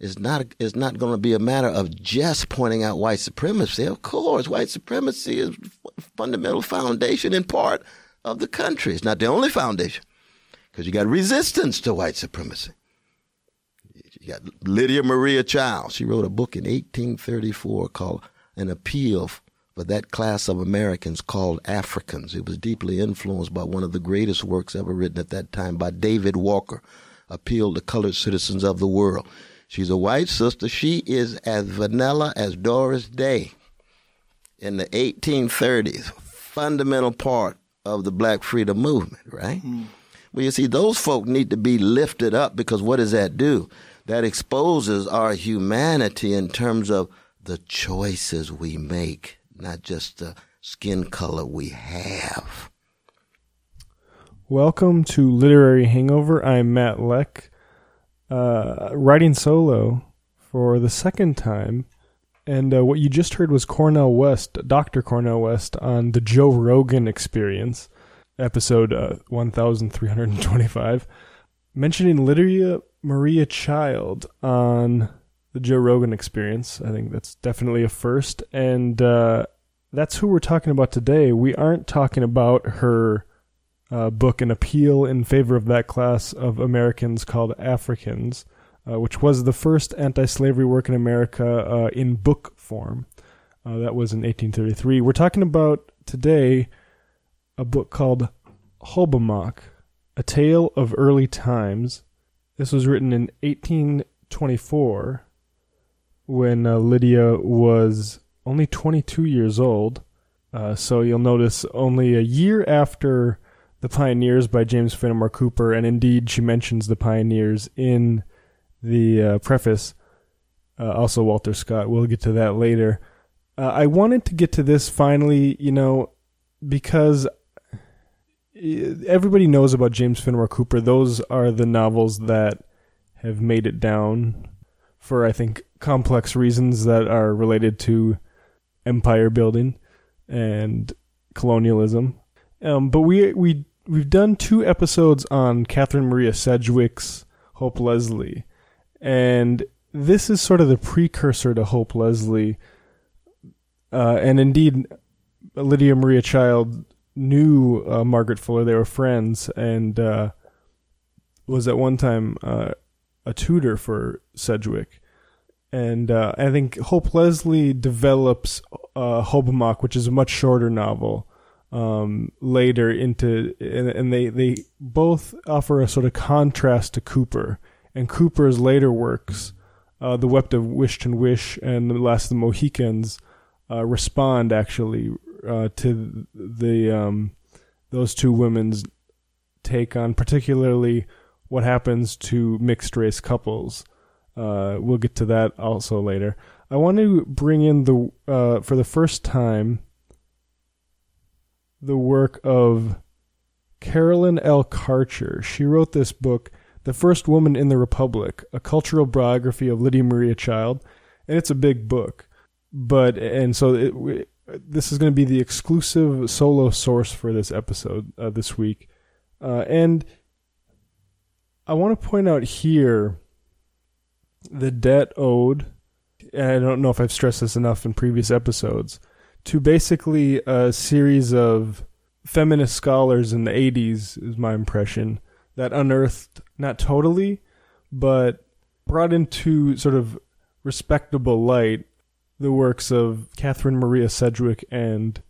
is not is not going to be a matter of just pointing out white supremacy. Of course, white supremacy is fundamental foundation in part of the country. It's not the only foundation because you got resistance to white supremacy. You got Lydia Maria Child. She wrote a book in 1834 called An Appeal for that class of Americans called Africans. It was deeply influenced by one of the greatest works ever written at that time by David Walker, Appeal to Colored Citizens of the World. She's a white sister. She is as vanilla as Doris Day in the 1830s, fundamental part of the black freedom movement, right? Mm. Well, you see, those folk need to be lifted up because what does that do? That exposes our humanity in terms of the choices we make not just the skin color we have. Welcome to Literary Hangover. I'm Matt Leck, uh, writing solo for the second time. And uh, what you just heard was Cornel West, Dr. Cornel West, on the Joe Rogan Experience, episode uh, 1325, mentioning Lydia Maria Child on the Joe Rogan Experience. I think that's definitely a first, and uh, that's who we're talking about today. We aren't talking about her uh, book, An Appeal in Favor of That Class of Americans Called Africans, uh, which was the first anti-slavery work in America uh, in book form. Uh, that was in 1833. We're talking about today a book called Hobomok, A Tale of Early Times. This was written in 1824 when uh, Lydia was only 22 years old. Uh, so you'll notice only a year after The Pioneers by James Fenimore Cooper, and indeed she mentions the Pioneers in the uh, preface. Uh, also, Walter Scott. We'll get to that later. Uh, I wanted to get to this finally, you know, because everybody knows about James Fenimore Cooper. Those are the novels that have made it down for, I think, complex reasons that are related to empire building and colonialism. Um, but we we we've done two episodes on Catherine Maria Sedgwick's Hope Leslie, and this is sort of the precursor to Hope Leslie. Uh, and indeed, Lydia Maria Child knew uh, Margaret Fuller; they were friends, and uh, was at one time uh, a tutor for Sedgwick and uh, I think Hope Leslie develops uh, which is a much shorter novel, um, later into, and, and, they they both offer a sort of contrast to Cooper and Cooper's later works, uh, The Wept of Wish-ton-Wish and The Last of the Mohicans, uh, respond actually uh, to the um, those two women's take on particularly what happens to mixed race couples. Uh, we'll get to that also later. I want to bring in the uh, for the first time the work of Carolyn L. Karcher. She wrote this book, The First Woman in the Republic, a cultural biography of Lydia Maria Child, and it's a big book. But and so it, this is going to be the exclusive solo source for this episode uh, this week, uh, and I want to point out here the debt owed, and I don't know if I've stressed this enough in previous episodes, to basically a series of feminist scholars in the 80s, is my impression, that unearthed, not totally, but brought into sort of respectable light the works of Catherine Maria Sedgwick and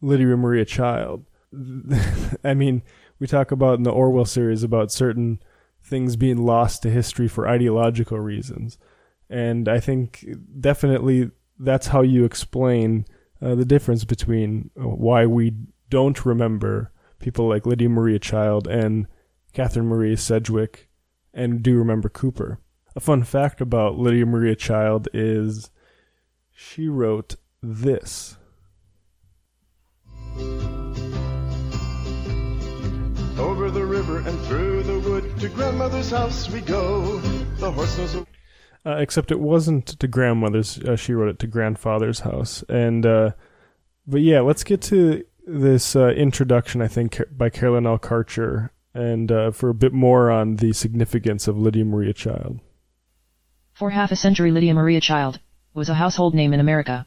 Lydia Maria Child. I mean, we talk about in the Orwell series about certain things being lost to history for ideological reasons. And I think definitely that's how you explain uh, the difference between uh, why we don't remember people like Lydia Maria Child and Catherine Maria Sedgwick and do remember Cooper. A fun fact about Lydia Maria Child is she wrote this. Over the river and through the wood to grandmother's house we go. The horse knows. Uh, except it wasn't to grandmother's. Uh, she wrote it to grandfather's house. And uh, but yeah, let's get to this uh, introduction. I think by Carolyn L. Karcher, and uh, for a bit more on the significance of Lydia Maria Child. For half a century Lydia Maria Child was a household name in America.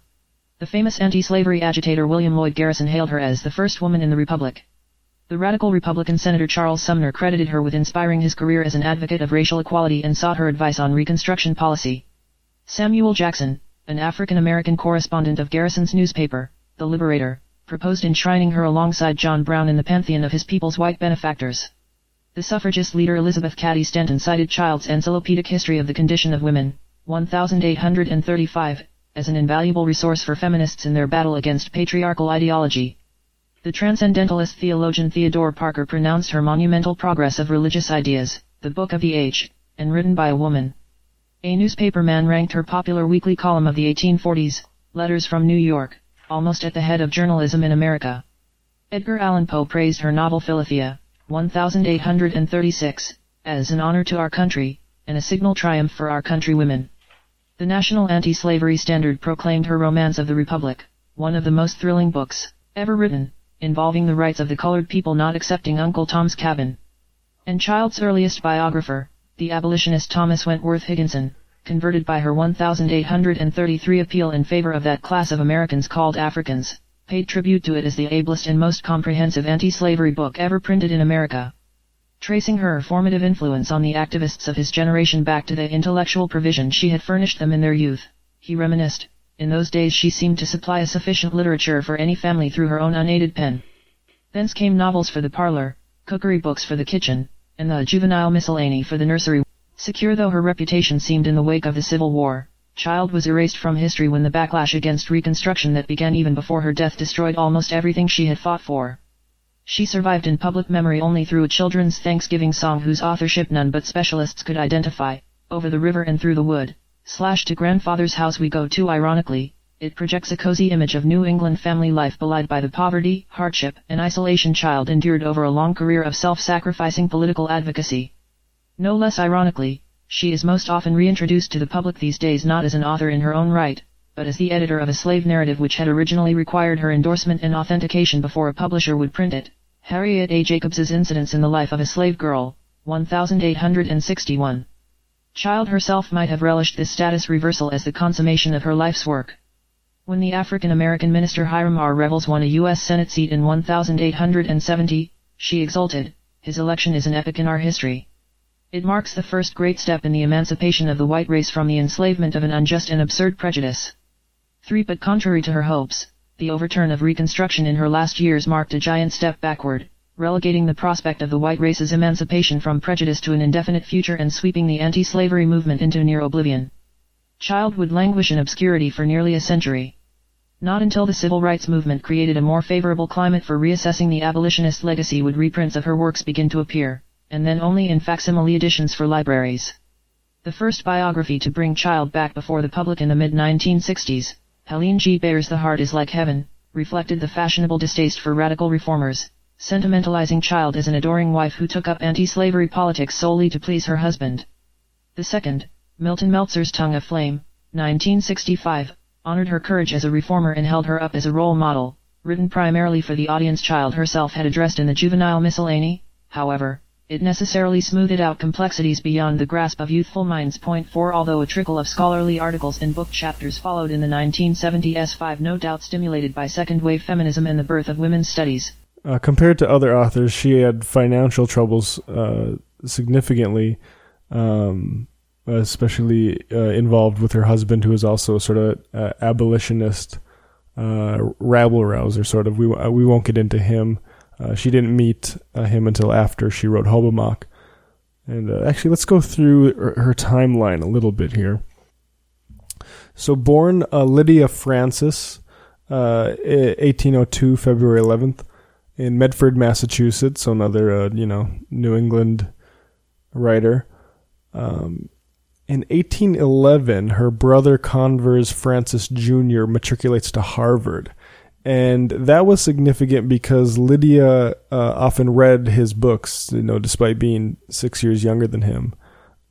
The famous anti-slavery agitator William Lloyd Garrison hailed her as the first woman in the Republic. The radical Republican Senator Charles Sumner credited her with inspiring his career as an advocate of racial equality and sought her advice on Reconstruction policy. Samuel Jackson, an African-American correspondent of Garrison's newspaper, The Liberator, proposed enshrining her alongside John Brown in the pantheon of his people's white benefactors. The suffragist leader Elizabeth Cady Stanton cited Child's Encyclopedic History of the Condition of Women, 1835, as an invaluable resource for feminists in their battle against patriarchal ideology. The transcendentalist theologian Theodore Parker pronounced her monumental progress of religious ideas, the book of the age, and written by a woman. A newspaperman ranked her popular weekly column of the 1840s, Letters from New York, almost at the head of journalism in America. Edgar Allan Poe praised her novel Philothea, 1836, as an honor to our country, and a signal triumph for our countrywomen. The National Anti-Slavery Standard proclaimed her Romance of the Republic, one of the most thrilling books ever written, involving the rights of the colored people not accepting Uncle Tom's Cabin. And Child's earliest biographer, the abolitionist Thomas Wentworth Higginson, converted by her 1833 appeal in favor of that class of Americans called Africans, paid tribute to it as the ablest and most comprehensive anti-slavery book ever printed in America. Tracing her formative influence on the activists of his generation back to the intellectual provision she had furnished them in their youth, he reminisced, in those days she seemed to supply a sufficient literature for any family through her own unaided pen. Thence came novels for the parlor, cookery books for the kitchen, and the juvenile miscellany for the nursery. Secure though her reputation seemed in the wake of the Civil War, Child was erased from history when the backlash against Reconstruction that began even before her death destroyed almost everything she had fought for. She survived in public memory only through a children's Thanksgiving song whose authorship none but specialists could identify, Over the River and Through the Wood, slash to Grandfather's House We Go To ironically, it projects a cozy image of New England family life belied by the poverty, hardship, and isolation child endured over a long career of self-sacrificing political advocacy. No less ironically, she is most often reintroduced to the public these days not as an author in her own right, but as the editor of a slave narrative which had originally required her endorsement and authentication before a publisher would print it. Harriet A. Jacobs's Incidents in the Life of a Slave Girl, 1861. Child herself might have relished this status reversal as the consummation of her life's work. When the African-American minister Hiram R. Revels won a U.S. Senate seat in 1870, she exulted, his election is an epoch in our history. It marks the first great step in the emancipation of the white race from the enslavement of an unjust and absurd prejudice. 3. But contrary to her hopes, the overturn of Reconstruction in her last years marked a giant step backward, relegating the prospect of the white race's emancipation from prejudice to an indefinite future and sweeping the anti-slavery movement into near oblivion. Child would languish in obscurity for nearly a century. Not until the civil rights movement created a more favorable climate for reassessing the abolitionist legacy would reprints of her works begin to appear and then only in facsimile editions for libraries. The first biography to bring Child back before the public in the mid-1960s, Helene G. Baer's The Heart is Like Heaven, reflected the fashionable distaste for radical reformers, sentimentalizing Child is an adoring wife who took up anti-slavery politics solely to please her husband. The second, Milton Meltzer's Tongue of Flame, 1965, honored her courage as a reformer and held her up as a role model, written primarily for the audience Child herself had addressed in the juvenile miscellany, however, it necessarily smoothed out complexities beyond the grasp of youthful minds. Point 4 Although a trickle of scholarly articles and book chapters followed in the 1970s 5 no doubt stimulated by second-wave feminism and the birth of women's studies. Uh, compared to other authors, she had financial troubles uh, significantly, um, especially uh, involved with her husband, who was also sort of uh, abolitionist uh, rabble rouser, sort of. We, we won't get into him. Uh, she didn't meet uh, him until after she wrote Hobomok. And uh, actually, let's go through her, her, timeline a little bit here. So, born uh, Lydia Francis, 1802, uh, February 11th, in Medford, Massachusetts. Another, uh, you know, New England writer. Um, in 1811, her brother Converse Francis Jr. matriculates to Harvard and that was significant because Lydia uh, often read his books, you know, despite being six years younger than him,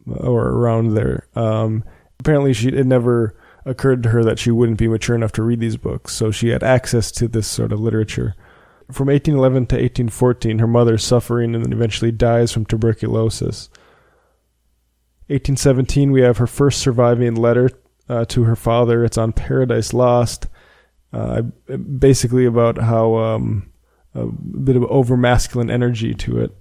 or around there. Um, apparently, she it never occurred to her that she wouldn't be mature enough to read these books, so she had access to this sort of literature. From 1811 to 1814, her mother is suffering and then eventually dies from tuberculosis. 1817, we have her first surviving letter uh, to her father. It's on Paradise Lost, uh, basically about how um, a bit of over masculine energy to it.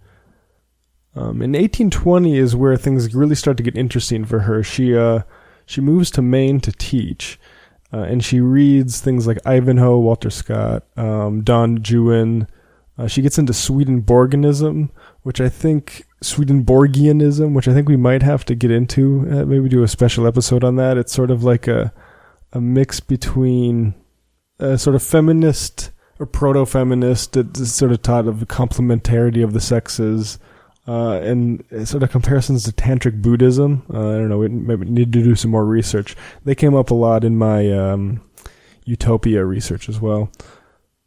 Um, in 1820 is where things really start to get interesting for her. She uh, she moves to Maine to teach, uh, and she reads things like Ivanhoe, Walter Scott, um, Don Juan. Uh, she gets into Swedenborgianism, which I think Swedenborgianism, which I think we might have to get into. Uh, maybe do a special episode on that. It's sort of like a a mix between a sort of feminist or proto-feminist, it's sort of taught of complementarity of the sexes, uh, and sort of comparisons to tantric Buddhism. Uh, I don't know. We need to do some more research. They came up a lot in my um, Utopia research as well.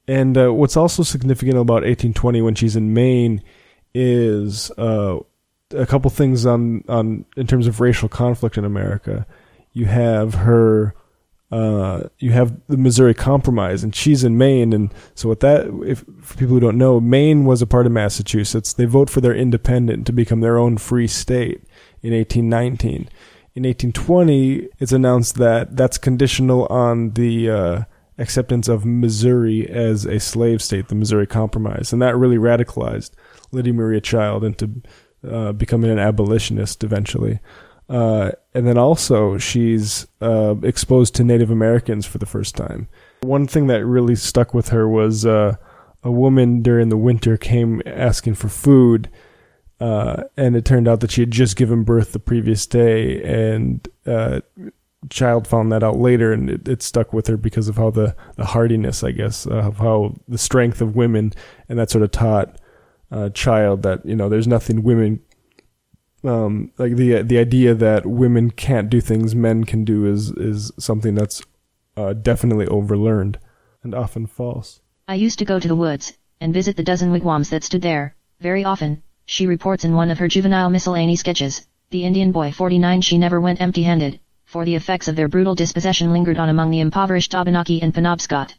And uh, what's also significant about 1820 when she's in Maine is uh, a couple things on on in terms of racial conflict in America. You have her. Uh, you have the Missouri Compromise, and she's in Maine, and so what that, if for people who don't know, Maine was a part of Massachusetts. They vote for their independent to become their own free state in 1819. In 1820, it's announced that that's conditional on the uh, acceptance of Missouri as a slave state, the Missouri Compromise, and that really radicalized Lydia Maria Child into uh, becoming an abolitionist eventually. Uh, and then also, she's uh, exposed to Native Americans for the first time. One thing that really stuck with her was uh, a woman during the winter came asking for food, uh, and it turned out that she had just given birth the previous day, and uh, child found that out later, and it, it, stuck with her because of how the, the hardiness, I guess, of how the strength of women, and that sort of taught uh, child that you know there's nothing women um, like the the idea that women can't do things men can do is is something that's uh, definitely overlearned and often false. I used to go to the woods and visit the dozen wigwams that stood there. Very often, she reports in one of her juvenile miscellany sketches, the Indian boy 49 she never went empty-handed, for the effects of their brutal dispossession lingered on among the impoverished Abenaki and Penobscot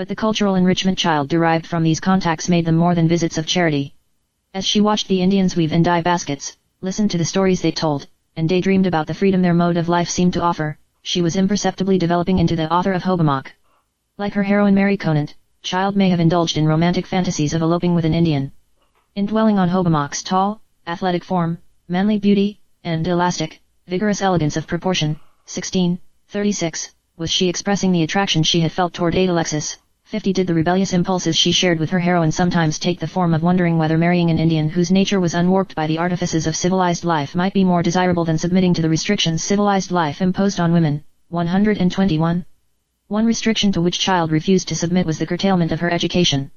but the cultural enrichment child derived from these contacts made them more than visits of charity. As she watched the Indians weave and dye baskets, listened to the stories they told, and daydreamed about the freedom their mode of life seemed to offer, she was imperceptibly developing into the author of Hobomok. Like her heroine Mary Conant, Child may have indulged in romantic fantasies of eloping with an Indian. In dwelling on Hobomok's tall, athletic form, manly beauty, and elastic, vigorous elegance of proportion, 1636, was she expressing the attraction she had felt toward Adalexis, 50 Did the rebellious impulses she shared with her heroine sometimes take the form of wondering whether marrying an Indian whose nature was unwarped by the artifices of civilized life might be more desirable than submitting to the restrictions civilized life imposed on women? 121. One restriction to which Child refused to submit was the curtailment of her education.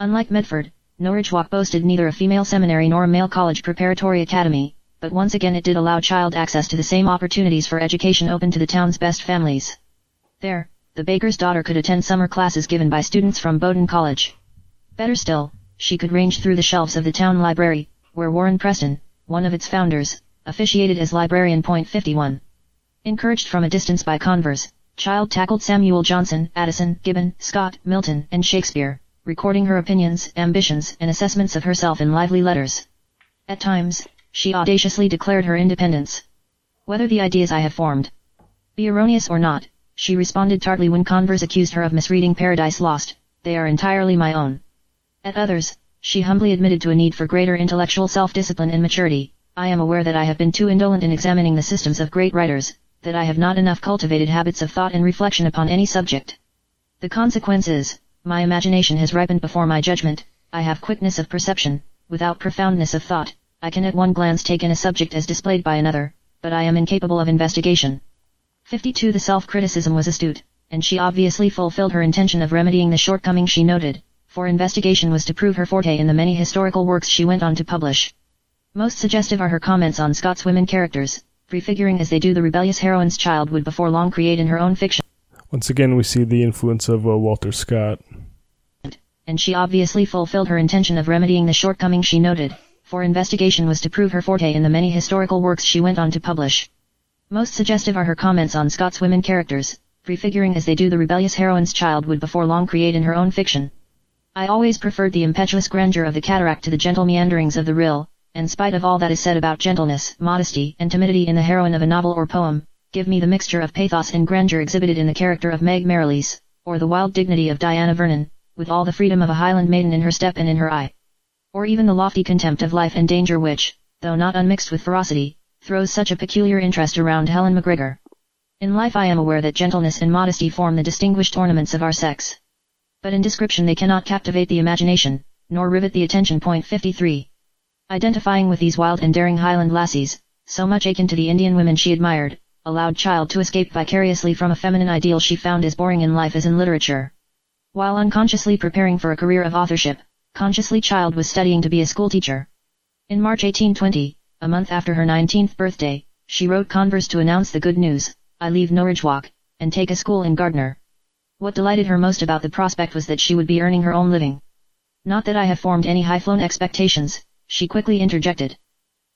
Unlike Medford, Norridgewock boasted neither a female seminary nor a male college preparatory academy, but once again it did allow Child access to the same opportunities for education open to the town's best families. There, the baker's daughter could attend summer classes given by students from Bowdoin College. Better still, she could range through the shelves of the town library, where Warren Preston, one of its founders, officiated as librarian. Point 51. Encouraged from a distance by converse, Child tackled Samuel Johnson, Addison, Gibbon, Scott, Milton, and Shakespeare, recording her opinions, ambitions, and assessments of herself in lively letters. At times, she audaciously declared her independence. Whether the ideas I have formed be erroneous or not, she responded tartly when Converse accused her of misreading Paradise Lost, they are entirely my own. At others, she humbly admitted to a need for greater intellectual self-discipline and maturity. I am aware that I have been too indolent in examining the systems of great writers, that I have not enough cultivated habits of thought and reflection upon any subject. The consequence is, my imagination has ripened before my judgment, I have quickness of perception, without profoundness of thought, I can at one glance take in a subject as displayed by another, but I am incapable of investigation. 52 The self-criticism was astute, and she obviously fulfilled her intention of remedying the shortcoming she noted, for investigation was to prove her forte in the many historical works she went on to publish. Most suggestive are her comments on Scott's women characters, prefiguring as they do the rebellious heroine's child would before long create in her own fiction. Once again, we see the influence of uh, Walter Scott. And she obviously fulfilled her intention of remedying the shortcoming she noted, for investigation was to prove her forte in the many historical works she went on to publish. Most suggestive are her comments on Scott's women characters, prefiguring as they do the rebellious heroine's child would before long create in her own fiction. I always preferred the impetuous grandeur of the cataract to the gentle meanderings of the rill, in spite of all that is said about gentleness, modesty, and timidity in the heroine of a novel or poem, give me the mixture of pathos and grandeur exhibited in the character of Meg Merrilies, or the wild dignity of Diana Vernon, with all the freedom of a Highland maiden in her step and in her eye. Or even the lofty contempt of life and danger which, though not unmixed with ferocity, throws such a peculiar interest around Helen Macgregor. In life I am aware that gentleness and modesty form the distinguished ornaments of our sex. But in description they cannot captivate the imagination, nor rivet the attention. Point 53. Identifying with these wild and daring Highland lassies, so much akin to the Indian women she admired, allowed child to escape vicariously from a feminine ideal she found as boring in life as in literature. While unconsciously preparing for a career of authorship, consciously child was studying to be a schoolteacher. In March 1820, a month after her 19th birthday, she wrote Converse to announce the good news, I leave Norridgewock, and take a school in Gardiner. What delighted her most about the prospect was that she would be earning her own living. Not that I have formed any high-flown expectations, she quickly interjected.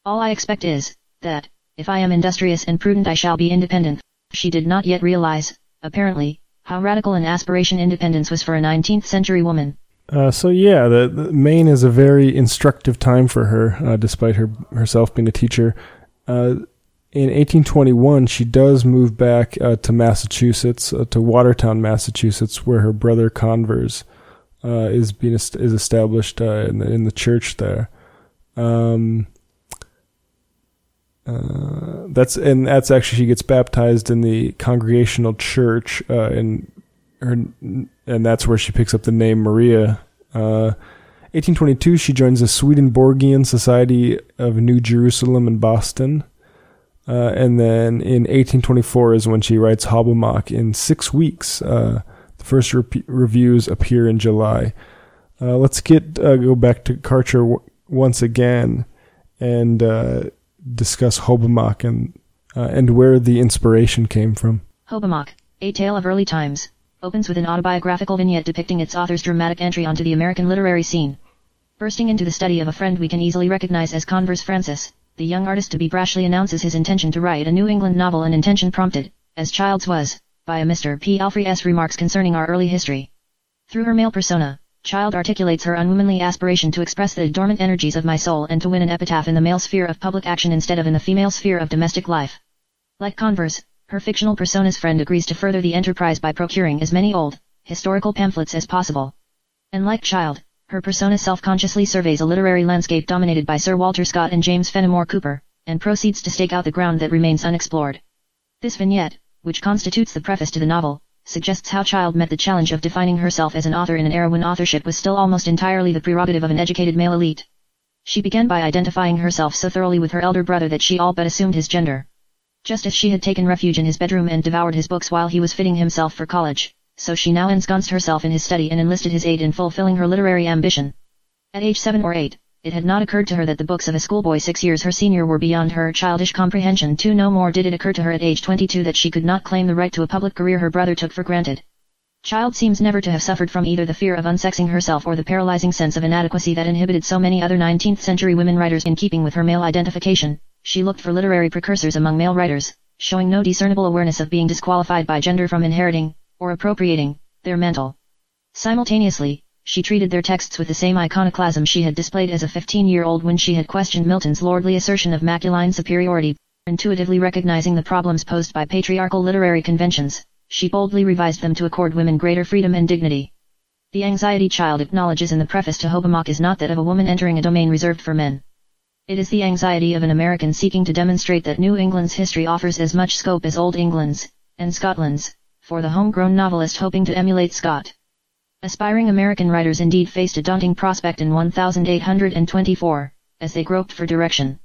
All I expect is, that, if I am industrious and prudent I shall be independent. She did not yet realize, apparently, how radical an aspiration independence was for a 19th century woman. Uh, so yeah, the, the, Maine is a very instructive time for her, uh, despite her herself being a teacher. Uh, in 1821, she does move back uh, to Massachusetts, uh, to Watertown, Massachusetts, where her brother Converse uh, is being is established in the, in, the, church there. Um, that's and that's actually she gets baptized in the Congregational Church, and her and that's where she picks up the name Maria. 1822, she joins the Swedenborgian Society of New Jerusalem in Boston. Uh, and then in 1824 is when she writes Hobomok in six weeks. Uh, the first re- reviews appear in July. Uh, let's get uh, go back to Karcher w- once again and uh, discuss Hobomok and uh, and where the inspiration came from. Hobomok, a tale of early times, opens with an autobiographical vignette depicting its author's dramatic entry onto the American literary scene. Bursting into the study of a friend we can easily recognize as Converse Francis, the young artist to be brashly announces his intention to write a New England novel an intention prompted, as Childs was, by a Mr. Palfrey's remarks concerning our early history. Through her male persona, Child articulates her unwomanly aspiration to express the dormant energies of my soul and to win an epitaph in the male sphere of public action instead of in the female sphere of domestic life. Like Converse, her fictional persona's friend agrees to further the enterprise by procuring as many old, historical pamphlets as possible. And like Child, her persona self-consciously surveys a literary landscape dominated by Sir Walter Scott and James Fenimore Cooper, and proceeds to stake out the ground that remains unexplored. This vignette, which constitutes the preface to the novel, suggests how Child met the challenge of defining herself as an author in an era when authorship was still almost entirely the prerogative of an educated male elite. She began by identifying herself so thoroughly with her elder brother that she all but assumed his gender. Just as she had taken refuge in his bedroom and devoured his books while he was fitting himself for college, so she now ensconced herself in his study and enlisted his aid in fulfilling her literary ambition. At age seven or eight, it had not occurred to her that the books of a schoolboy six years her senior were beyond her childish comprehension too no more did it occur to her at age 22 that she could not claim the right to a public career her brother took for granted. Child seems never to have suffered from either the fear of unsexing herself or the paralyzing sense of inadequacy that inhibited so many other 19th century women writers in keeping with her male identification. She looked for literary precursors among male writers, showing no discernible awareness of being disqualified by gender from inheriting, or appropriating, their mental. Simultaneously, she treated their texts with the same iconoclasm she had displayed as a 15-year-old when she had questioned Milton's lordly assertion of masculine superiority, intuitively recognizing the problems posed by patriarchal literary conventions, she boldly revised them to accord women greater freedom and dignity. The anxiety Child acknowledges in the preface to Hobomok is not that of a woman entering a domain reserved for men. It is the anxiety of an American seeking to demonstrate that New England's history offers as much scope as Old England's, and Scotland's, for the homegrown novelist hoping to emulate Scott. Aspiring American writers indeed faced a daunting prospect in 1824, as they groped for direction.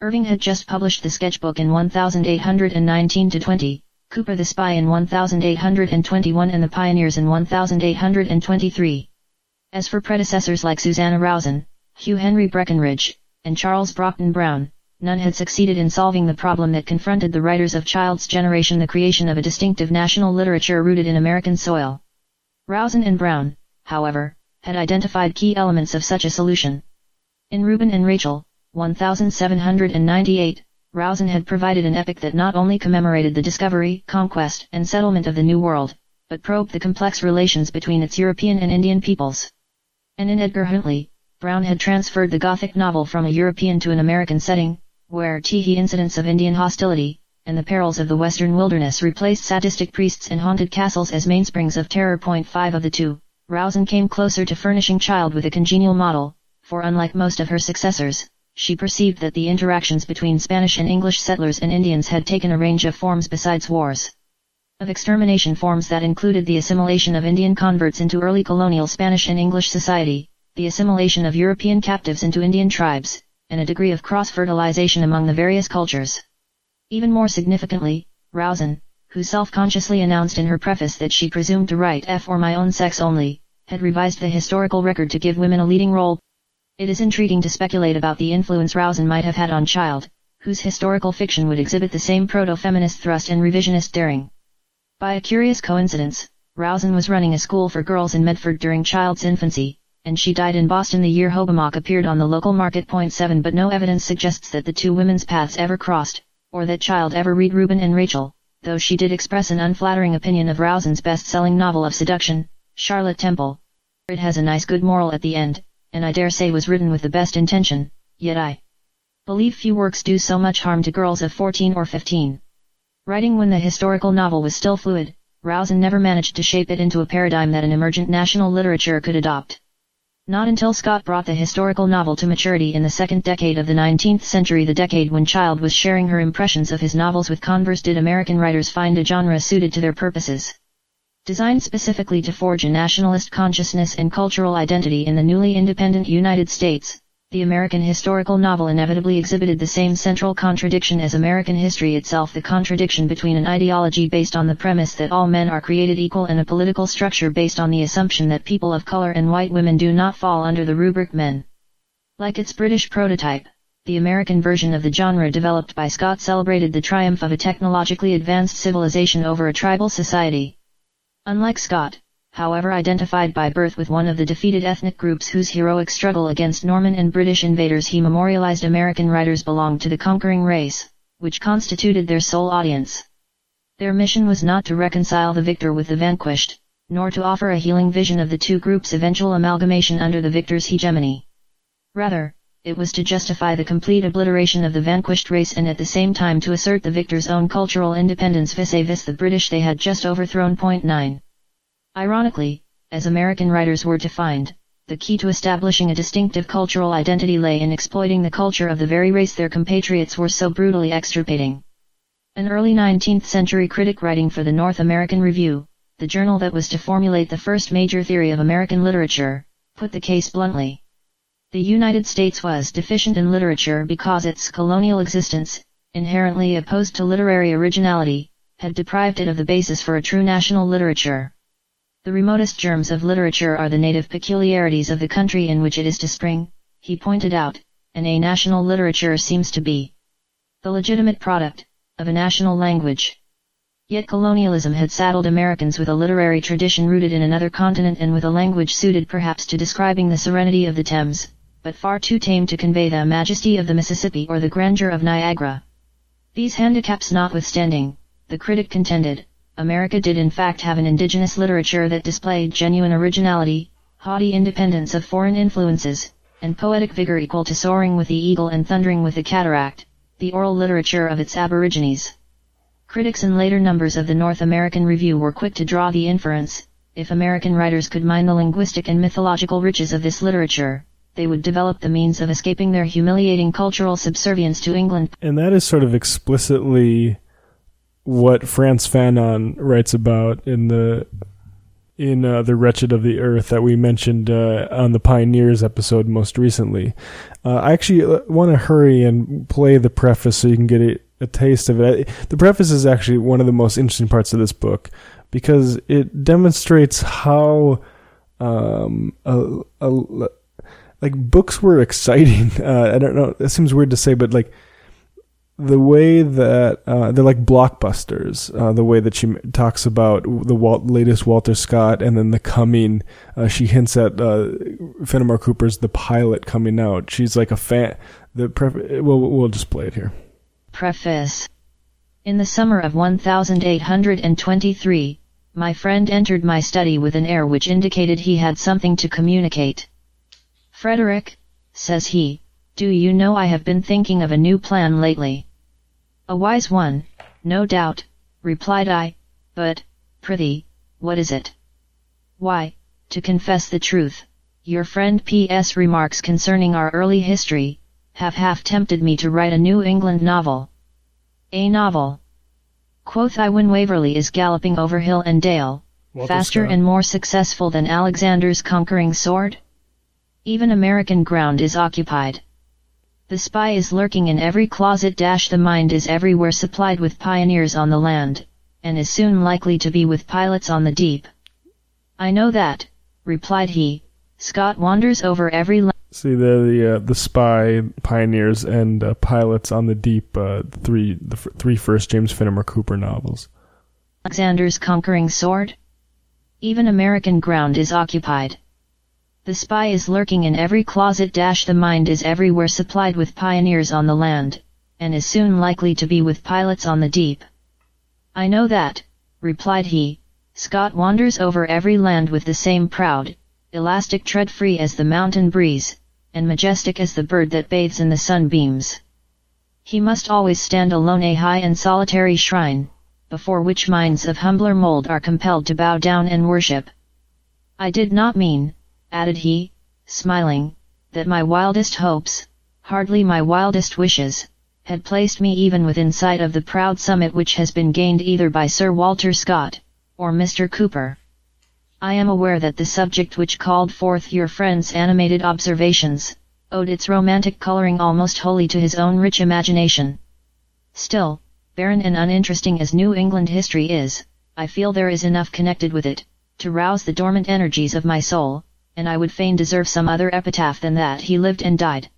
Irving had just published the sketchbook in 1819-20, Cooper the Spy in 1821 and the Pioneers in 1823. As for predecessors like Susanna Rowson, Hugh Henry Brackenridge, and Charles Brockden Brown, none had succeeded in solving the problem that confronted the writers of Child's generation the creation of a distinctive national literature rooted in American soil. Rowson and Brown, however, had identified key elements of such a solution. In Reuben and Rachel, 1798, Rowson had provided an epic that not only commemorated the discovery, conquest, and settlement of the New World, but probed the complex relations between its European and Indian peoples. And in Edgar Huntly, Brown had transferred the Gothic novel from a European to an American setting, where teehee incidents of Indian hostility, and the perils of the western wilderness replaced sadistic priests and haunted castles as mainsprings of terror. Point 5 of the two, Rowson came closer to furnishing Child with a congenial model, for unlike most of her successors, she perceived that the interactions between Spanish and English settlers and Indians had taken a range of forms besides wars. Of extermination forms that included the assimilation of Indian converts into early colonial Spanish and English society, the assimilation of European captives into Indian tribes, and a degree of cross-fertilization among the various cultures. Even more significantly, Rowson, who self-consciously announced in her preface that she presumed to write F for my own sex only, had revised the historical record to give women a leading role. It is intriguing to speculate about the influence Rowson might have had on Child, whose historical fiction would exhibit the same proto-feminist thrust and revisionist daring. By a curious coincidence, Rowson was running a school for girls in Medford during Child's infancy, and she died in Boston the year Hobomok appeared on the local market. Point 7 But no evidence suggests that the two women's paths ever crossed, or that Child ever read Reuben and Rachel, though she did express an unflattering opinion of Rowson's best-selling novel of seduction, Charlotte Temple. It has a nice good moral at the end, and I dare say was written with the best intention, yet I believe few works do so much harm to girls of 14 or 15. Writing when the historical novel was still fluid, Rowson never managed to shape it into a paradigm that an emergent national literature could adopt. Not until Scott brought the historical novel to maturity in the second decade of the 19th century the decade when Child was sharing her impressions of his novels with Converse did American writers find a genre suited to their purposes. Designed specifically to forge a nationalist consciousness and cultural identity in the newly independent United States, the American historical novel inevitably exhibited the same central contradiction as American history itself the contradiction between an ideology based on the premise that all men are created equal and a political structure based on the assumption that people of color and white women do not fall under the rubric men. Like its British prototype, the American version of the genre developed by Scott celebrated the triumph of a technologically advanced civilization over a tribal society. Unlike Scott, however identified by birth with one of the defeated ethnic groups whose heroic struggle against Norman and British invaders he memorialized American writers belonged to the conquering race, which constituted their sole audience. Their mission was not to reconcile the victor with the vanquished, nor to offer a healing vision of the two groups' eventual amalgamation under the victor's hegemony. Rather, it was to justify the complete obliteration of the vanquished race and at the same time to assert the victor's own cultural independence vis-a-vis the British they had just overthrown. Point 9. Ironically, as American writers were to find, the key to establishing a distinctive cultural identity lay in exploiting the culture of the very race their compatriots were so brutally extirpating. An early 19th century critic writing for the North American Review, the journal that was to formulate the first major theory of American literature, put the case bluntly. The United States was deficient in literature because its colonial existence, inherently opposed to literary originality, had deprived it of the basis for a true national literature. The remotest germs of literature are the native peculiarities of the country in which it is to spring, he pointed out, and a national literature seems to be the legitimate product of a national language. Yet colonialism had saddled Americans with a literary tradition rooted in another continent and with a language suited perhaps to describing the serenity of the Thames, but far too tame to convey the majesty of the Mississippi or the grandeur of Niagara. These handicaps notwithstanding, the critic contended, America did in fact have an indigenous literature that displayed genuine originality, haughty independence of foreign influences, and poetic vigor equal to soaring with the eagle and thundering with the cataract, the oral literature of its aborigines. Critics in later numbers of the North American Review were quick to draw the inference, if American writers could mine the linguistic and mythological riches of this literature, they would develop the means of escaping their humiliating cultural subservience to England. And that is sort of explicitly what Frantz Fanon writes about in the in uh, the Wretched of the Earth that we mentioned uh, on the Pioneers episode most recently. Uh, I actually uh, want to hurry and play the preface so you can get a, a taste of it. The preface is actually one of the most interesting parts of this book because it demonstrates how um, a, a, like books were exciting. Uh, I don't know. That seems weird to say, but like the way that uh, they're like blockbusters. Uh, the way that she talks about the Walt, latest Walter Scott, and then the coming. Uh, she hints at uh, Fenimore Cooper's The Pilot coming out. She's like a fan. The pref- we'll we'll just play it here. Preface. In the summer of 1823, my friend entered my study with an air which indicated he had something to communicate. Frederick, says he, do you know I have been thinking of a new plan lately? A wise one, no doubt, replied I, but, prithee, what is it? Why, to confess the truth, your friend P.S. remarks concerning our early history, have half tempted me to write a New England novel. A novel. Quoth I when Waverley is galloping over hill and dale, faster and more successful than Alexander's conquering sword? Even American ground is occupied. The spy is lurking in every closet dash the mind is everywhere supplied with pioneers on the land, and is soon likely to be with pilots on the deep. I know that, replied he, Scott wanders over every land. See the the uh, the spy pioneers and uh, pilots on the deep uh, three the f- three first James Fenimore Cooper novels. Alexander's conquering sword? Even American ground is occupied. The spy is lurking in every closet dash the mind is everywhere supplied with pioneers on the land, and is soon likely to be with pilots on the deep. I know that, replied he, Scott wanders over every land with the same proud, elastic tread free as the mountain breeze, and majestic as the bird that bathes in the sunbeams. He must always stand alone a high and solitary shrine, before which minds of humbler mold are compelled to bow down and worship. I did not mean, added he, smiling, that my wildest hopes, hardly my wildest wishes, had placed me even within sight of the proud summit which has been gained either by Sir Walter Scott, or Mr. Cooper. I am aware that the subject which called forth your friend's animated observations, owed its romantic coloring almost wholly to his own rich imagination. Still, barren and uninteresting as New England history is, I feel there is enough connected with it, to rouse the dormant energies of my soul, and I would fain deserve some other epitaph than that he lived and died.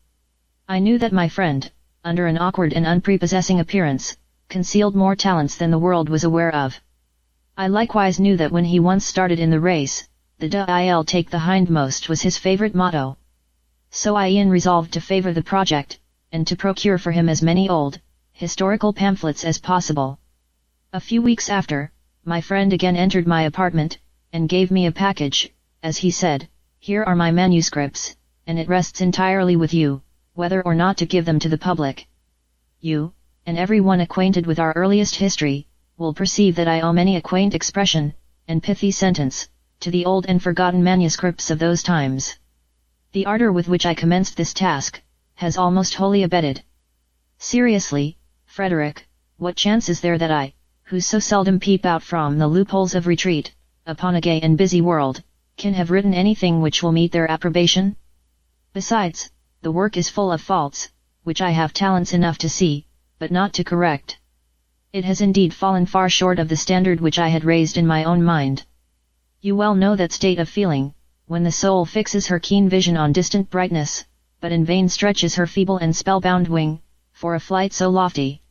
I knew that my friend, under an awkward and unprepossessing appearance, concealed more talents than the world was aware of. I likewise knew that when he once started in the race, the "I'll take the hindmost was his favorite motto. So I e'en resolved to favor the project, and to procure for him as many old, historical pamphlets as possible. A few weeks after, my friend again entered my apartment, and gave me a package, as he said, here are my manuscripts, and it rests entirely with you, whether or not to give them to the public. You, and every one acquainted with our earliest history, will perceive that I owe many a quaint expression, and pithy sentence, to the old and forgotten manuscripts of those times. The ardor with which I commenced this task, has almost wholly abetted. Seriously, Frederick, what chance is there that I, who so seldom peep out from the loopholes of retreat, upon a gay and busy world, can have written anything which will meet their approbation? Besides, the work is full of faults, which I have talents enough to see, but not to correct. It has indeed fallen far short of the standard which I had raised in my own mind. You well know that state of feeling, when the soul fixes her keen vision on distant brightness, but in vain stretches her feeble and spellbound wing, for a flight so lofty.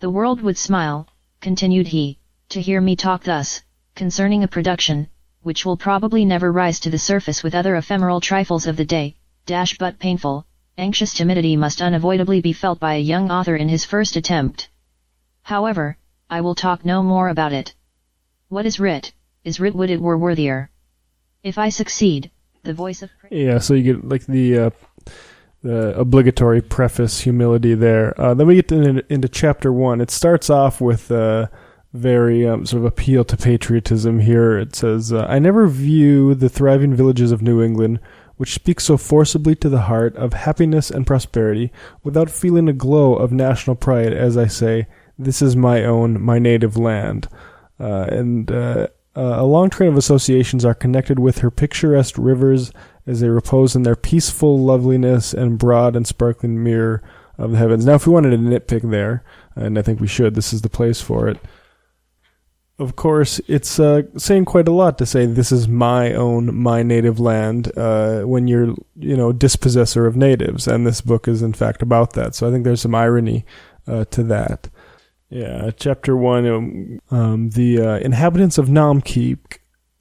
The world would smile, continued he, to hear me talk thus, concerning a production, which will probably never rise to the surface with other ephemeral trifles of the day, dash but painful, anxious timidity must unavoidably be felt by a young author in his first attempt. However, I will talk no more about it. What is writ, is writ would it were worthier. If I succeed, the voice of. Yeah, so you get like the uh, the obligatory preface humility there. Uh, then we get to, into chapter one. It starts off with a very um, sort of appeal to patriotism. Here it says, uh, "I never view the thriving villages of New England." Which speak so forcibly to the heart of happiness and prosperity, without feeling a glow of national pride as I say, "This is my own, my native land." Uh, and uh, uh, a long train of associations are connected with her picturesque rivers as they repose in their peaceful loveliness and broad and sparkling mirror of the heavens. Now, if we wanted to nitpick there, and I think we should, this is the place for it. Of course, it's uh, saying quite a lot to say this is my own, my native land uh, when you're, you know, dispossessor of natives, and this book is in fact about that. So I think there's some irony uh, to that. Yeah, chapter one. Um, um, the uh, inhabitants of Namkeek,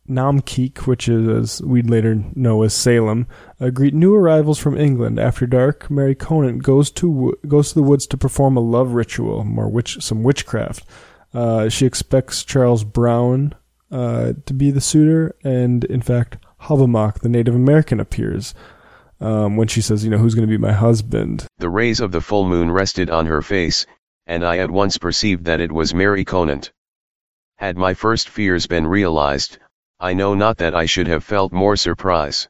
Namkeek, which is as we'd later know as Salem, uh, greet new arrivals from England. After dark, Mary Conant goes to goes to the woods to perform a love ritual, more witch, some witchcraft. Uh, she expects Charles Brown uh, to be the suitor, and in fact, Hobomok, the Native American, appears. um, when she says, you know, who's going to be my husband. The rays of the full moon rested on her face, and I at once perceived that it was Mary Conant. Had my first fears been realized, I know not that I should have felt more surprise.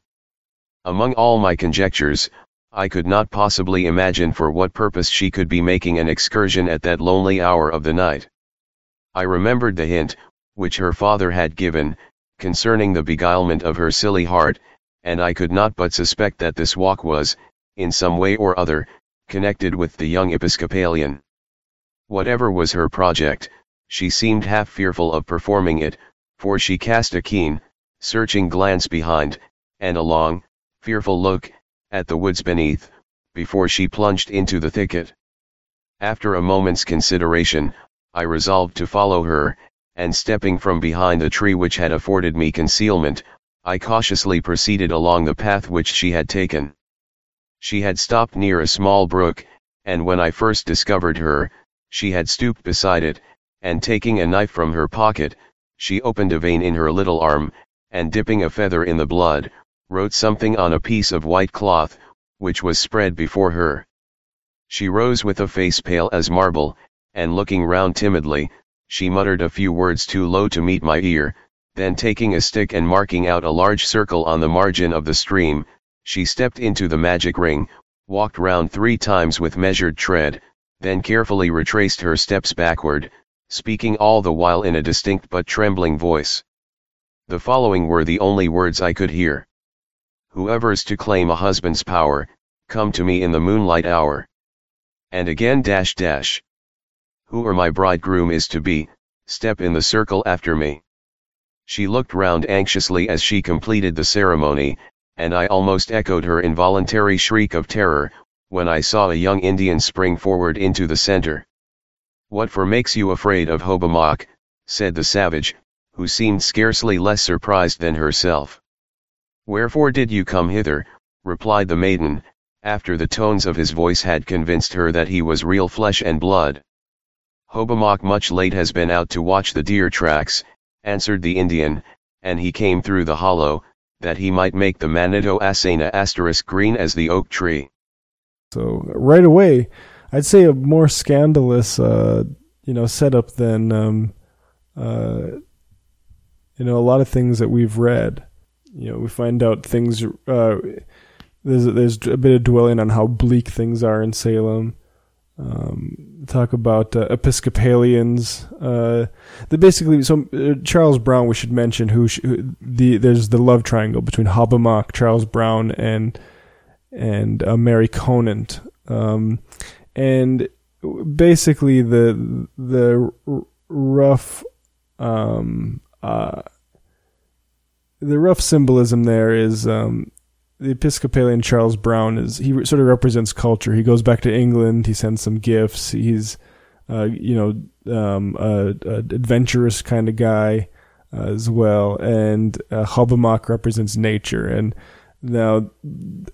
Among all my conjectures, I could not possibly imagine for what purpose she could be making an excursion at that lonely hour of the night. I remembered the hint, which her father had given, concerning the beguilement of her silly heart, and I could not but suspect that this walk was, in some way or other, connected with the young Episcopalian. Whatever was her project, she seemed half fearful of performing it, for she cast a keen, searching glance behind, and a long, fearful look, at the woods beneath, before she plunged into the thicket. After a moment's consideration, I resolved to follow her, and stepping from behind the tree which had afforded me concealment, I cautiously proceeded along the path which she had taken. She had stopped near a small brook, and when I first discovered her, she had stooped beside it, and taking a knife from her pocket, she opened a vein in her little arm, and dipping a feather in the blood, wrote something on a piece of white cloth, which was spread before her. She rose with a face pale as marble, and looking round timidly, she muttered a few words too low to meet my ear, then taking a stick and marking out a large circle on the margin of the stream, she stepped into the magic ring, walked round three times with measured tread, then carefully retraced her steps backward, speaking all the while in a distinct but trembling voice. The following were the only words I could hear. Whoever's to claim a husband's power, come to me in the moonlight hour. And again dash dash. Whoever my bridegroom is to be, step in the circle after me. She looked round anxiously as she completed the ceremony, and I almost echoed her involuntary shriek of terror, when I saw a young Indian spring forward into the center. What for makes you afraid of Hobomok, said the savage, who seemed scarcely less surprised than herself. Wherefore did you come hither, replied the maiden, after the tones of his voice had convinced her that he was real flesh and blood. Hobomok much late has been out to watch the deer tracks, answered the Indian, and he came through the hollow, that he might make the Manito Asana asterisk green as the oak tree. So right away, I'd say a more scandalous, uh, you know, setup than, um, uh, you know, a lot of things that we've read you know we find out things. Uh, there's there's a bit of dwelling on how bleak things are in Salem. Um, talk about uh, Episcopalians. Uh, they basically so uh, Charles Brown. We should mention who, sh- who, the there's the love triangle between Hobomok, Charles Brown, and and uh, Mary Conant. Um, and basically the the rough um, uh, the rough symbolism there is um, the Episcopalian Charles Brown is he sort of represents culture. He goes back to England. He sends some gifts. He's uh, you know um, a, a, adventurous kind of guy uh, as well. And uh, Hobomok represents nature. And now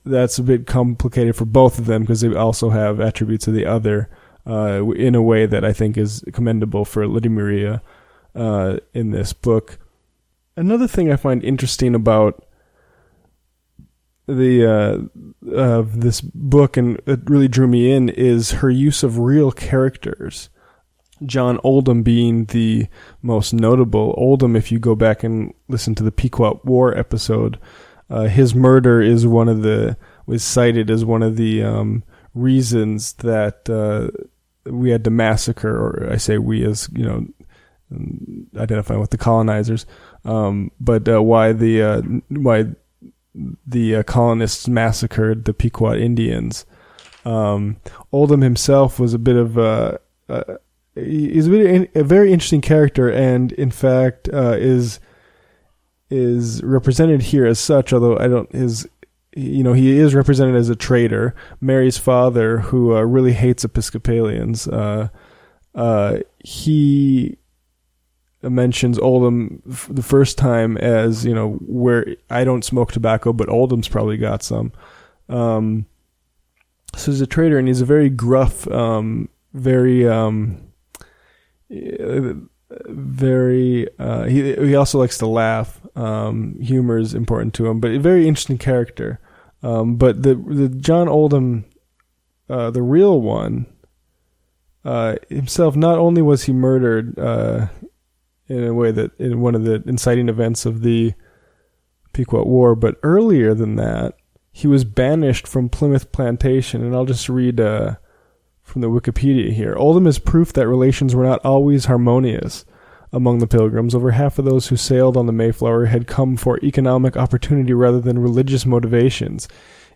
that's a bit complicated for both of them because they also have attributes of the other uh, in a way that I think is commendable for Lydia Maria uh, in this book another thing I find interesting about the uh, of this book and it really drew me in is her use of real characters. John Oldham being the most notable. Oldham, if you go back and listen to the Pequot War episode, uh, his murder is one of the was cited as one of the um, reasons that uh, we had to massacre, or I say we as you know, identifying with the colonizers, um, but uh, why the uh, why the uh, colonists massacred the Pequot Indians. Um, Oldham himself was a bit of a, a he's a, bit, a very interesting character, and in fact uh, is is represented here as such. Although I don't his you know he is represented as a traitor. Mary's father, who uh, really hates Episcopalians, uh, he mentions Oldham f- the first time as you know where I don't smoke tobacco, but Oldham's probably got some. Um, so he's a trader, and he's a very gruff, um, very, um, very. Uh, he he also likes to laugh. Um, humor is important to him, but a very interesting character. Um, but the the John Oldham, uh, the real one, uh, himself, not only was he murdered uh, in a way that in one of the inciting events of the Pequot War, but earlier than that, he was banished from Plymouth Plantation. And I'll just read uh, from the Wikipedia here. Oldham is proof that relations were not always harmonious among the pilgrims. Over half of those who sailed on the Mayflower had come for economic opportunity rather than religious motivations.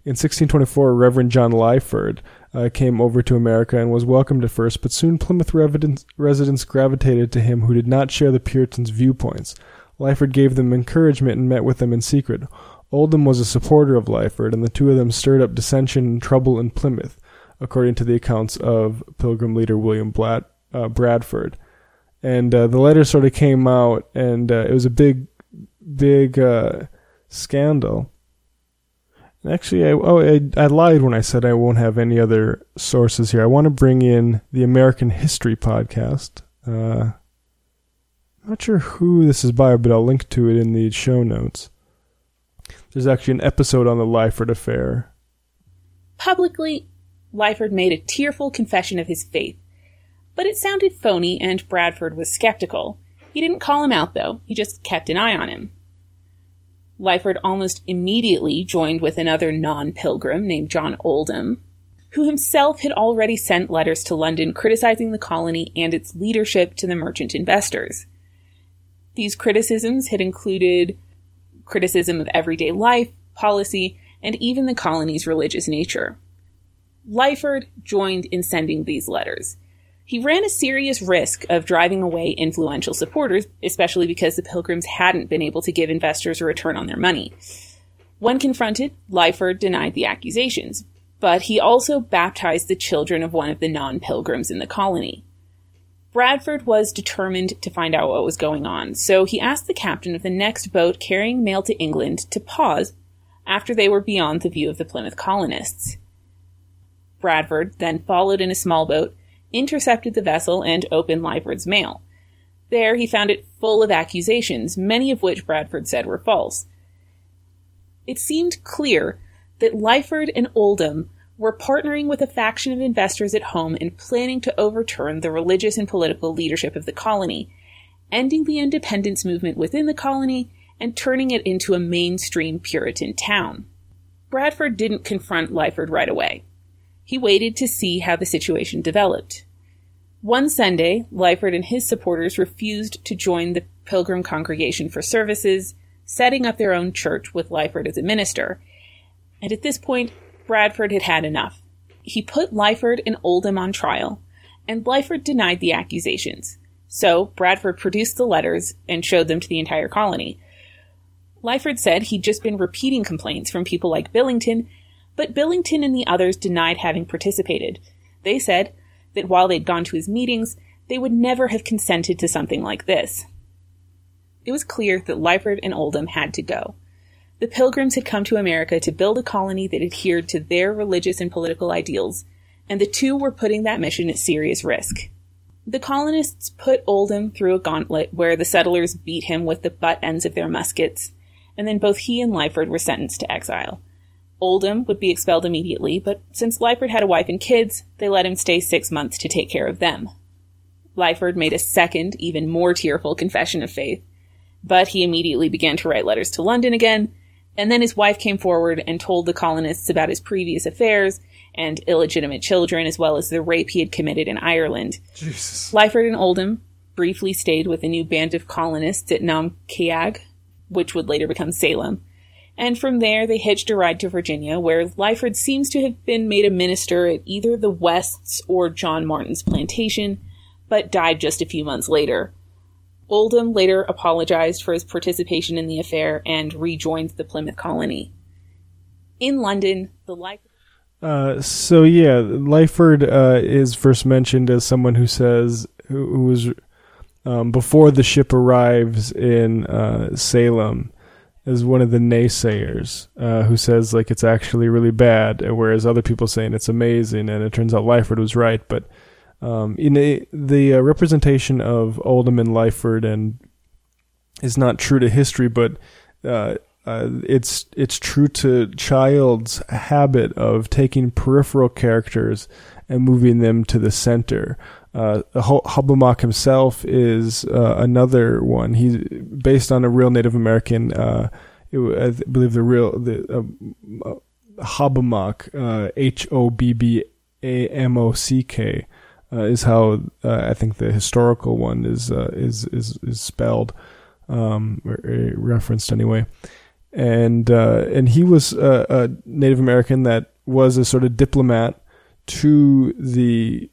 In 1624, Reverend John Lyford uh, came over to America and was welcomed at first, but soon Plymouth residents, gravitated to him who did not share the Puritans' viewpoints. Lyford gave them encouragement and met with them in secret. Oldham was a supporter of Lyford, and the two of them stirred up dissension and trouble in Plymouth, according to the accounts of Pilgrim leader William Blatt, uh, Bradford. And uh, the letter sort of came out, and uh, it was a big, big uh, scandal. Actually, I, oh, I, I lied when I said I won't have any other sources here. I want to bring in the American History podcast. Uh, not sure who this is by, but I'll link to it in the show notes. There's actually an episode on the Lyford affair. Publicly, Lyford made a tearful confession of his faith, but it sounded phony and Bradford was skeptical. He didn't call him out, though, he just kept an eye on him. Lyford almost immediately joined with another non pilgrim named John Oldham, who himself had already sent letters to London criticizing the colony and its leadership to the merchant investors. These criticisms had included criticism of everyday life, policy, and even the colony's religious nature. Lyford joined in sending these letters. He ran a serious risk of driving away influential supporters, especially because the Pilgrims hadn't been able to give investors a return on their money. When confronted, Lyford denied the accusations, but he also baptized the children of one of the non pilgrims in the colony. Bradford was determined to find out what was going on, so he asked the captain of the next boat carrying mail to England to pause after they were beyond the view of the Plymouth colonists. Bradford then followed in a small boat, intercepted the vessel, and opened Lyford's mail. There he found it full of accusations, many of which Bradford said were false. It seemed clear that Lyford and Oldham were partnering with a faction of investors at home in planning to overturn the religious and political leadership of the colony, ending the independence movement within the colony and turning it into a mainstream Puritan town. Bradford didn't confront Lyford right away. He waited to see how the situation developed. One Sunday, Lyford and his supporters refused to join the Pilgrim congregation for services, setting up their own church with Lyford as a minister. And at this point, Bradford had had enough. He put Lyford and Oldham on trial, and Lyford denied the accusations. So Bradford produced the letters and showed them to the entire colony. Lyford said he'd just been repeating complaints from people like Billington, but Billington and the others denied having participated. They said that while they'd gone to his meetings, they would never have consented to something like this. It was clear that Lyford and Oldham had to go. The Pilgrims had come to America to build a colony that adhered to their religious and political ideals, and the two were putting that mission at serious risk. The colonists put Oldham through a gauntlet where the settlers beat him with the butt ends of their muskets, and then both he and Lyford were sentenced to exile. Oldham would be expelled immediately, but since Lyford had a wife and kids, they let him stay six months to take care of them. Lyford made a second, even more tearful confession of faith, but he immediately began to write letters to London again, and then his wife came forward and told the colonists about his previous affairs and illegitimate children, as well as the rape he had committed in Ireland. Jesus. Lyford and Oldham briefly stayed with a new band of colonists at Nam Keag, which would later become Salem. And from there, they hitched a ride to Virginia, where Lyford seems to have been made a minister at either the Wests or John Martin's plantation, but died just a few months later. Oldham later apologized for his participation in the affair and rejoined the Plymouth colony. In London, the life. Uh, so yeah, Lyford uh, is first mentioned as someone who says who, who was um, before the ship arrives in uh, Salem as one of the naysayers uh, who says like it's actually really bad, whereas other people saying it's amazing, and it turns out Lyford was right. But um, in a, the uh, representation of Oldham and Lyford and is not true to history, but uh, uh, it's it's true to Child's habit of taking peripheral characters and moving them to the center. Uh, himself is uh, another one. He's based on a real Native American. Uh, I believe the real the uh, Hobomok, uh, H O B B A M O C K, uh, is how I think the historical one is is is is spelled, um, or, referenced anyway. And uh, and he was a Native American that was a sort of diplomat to the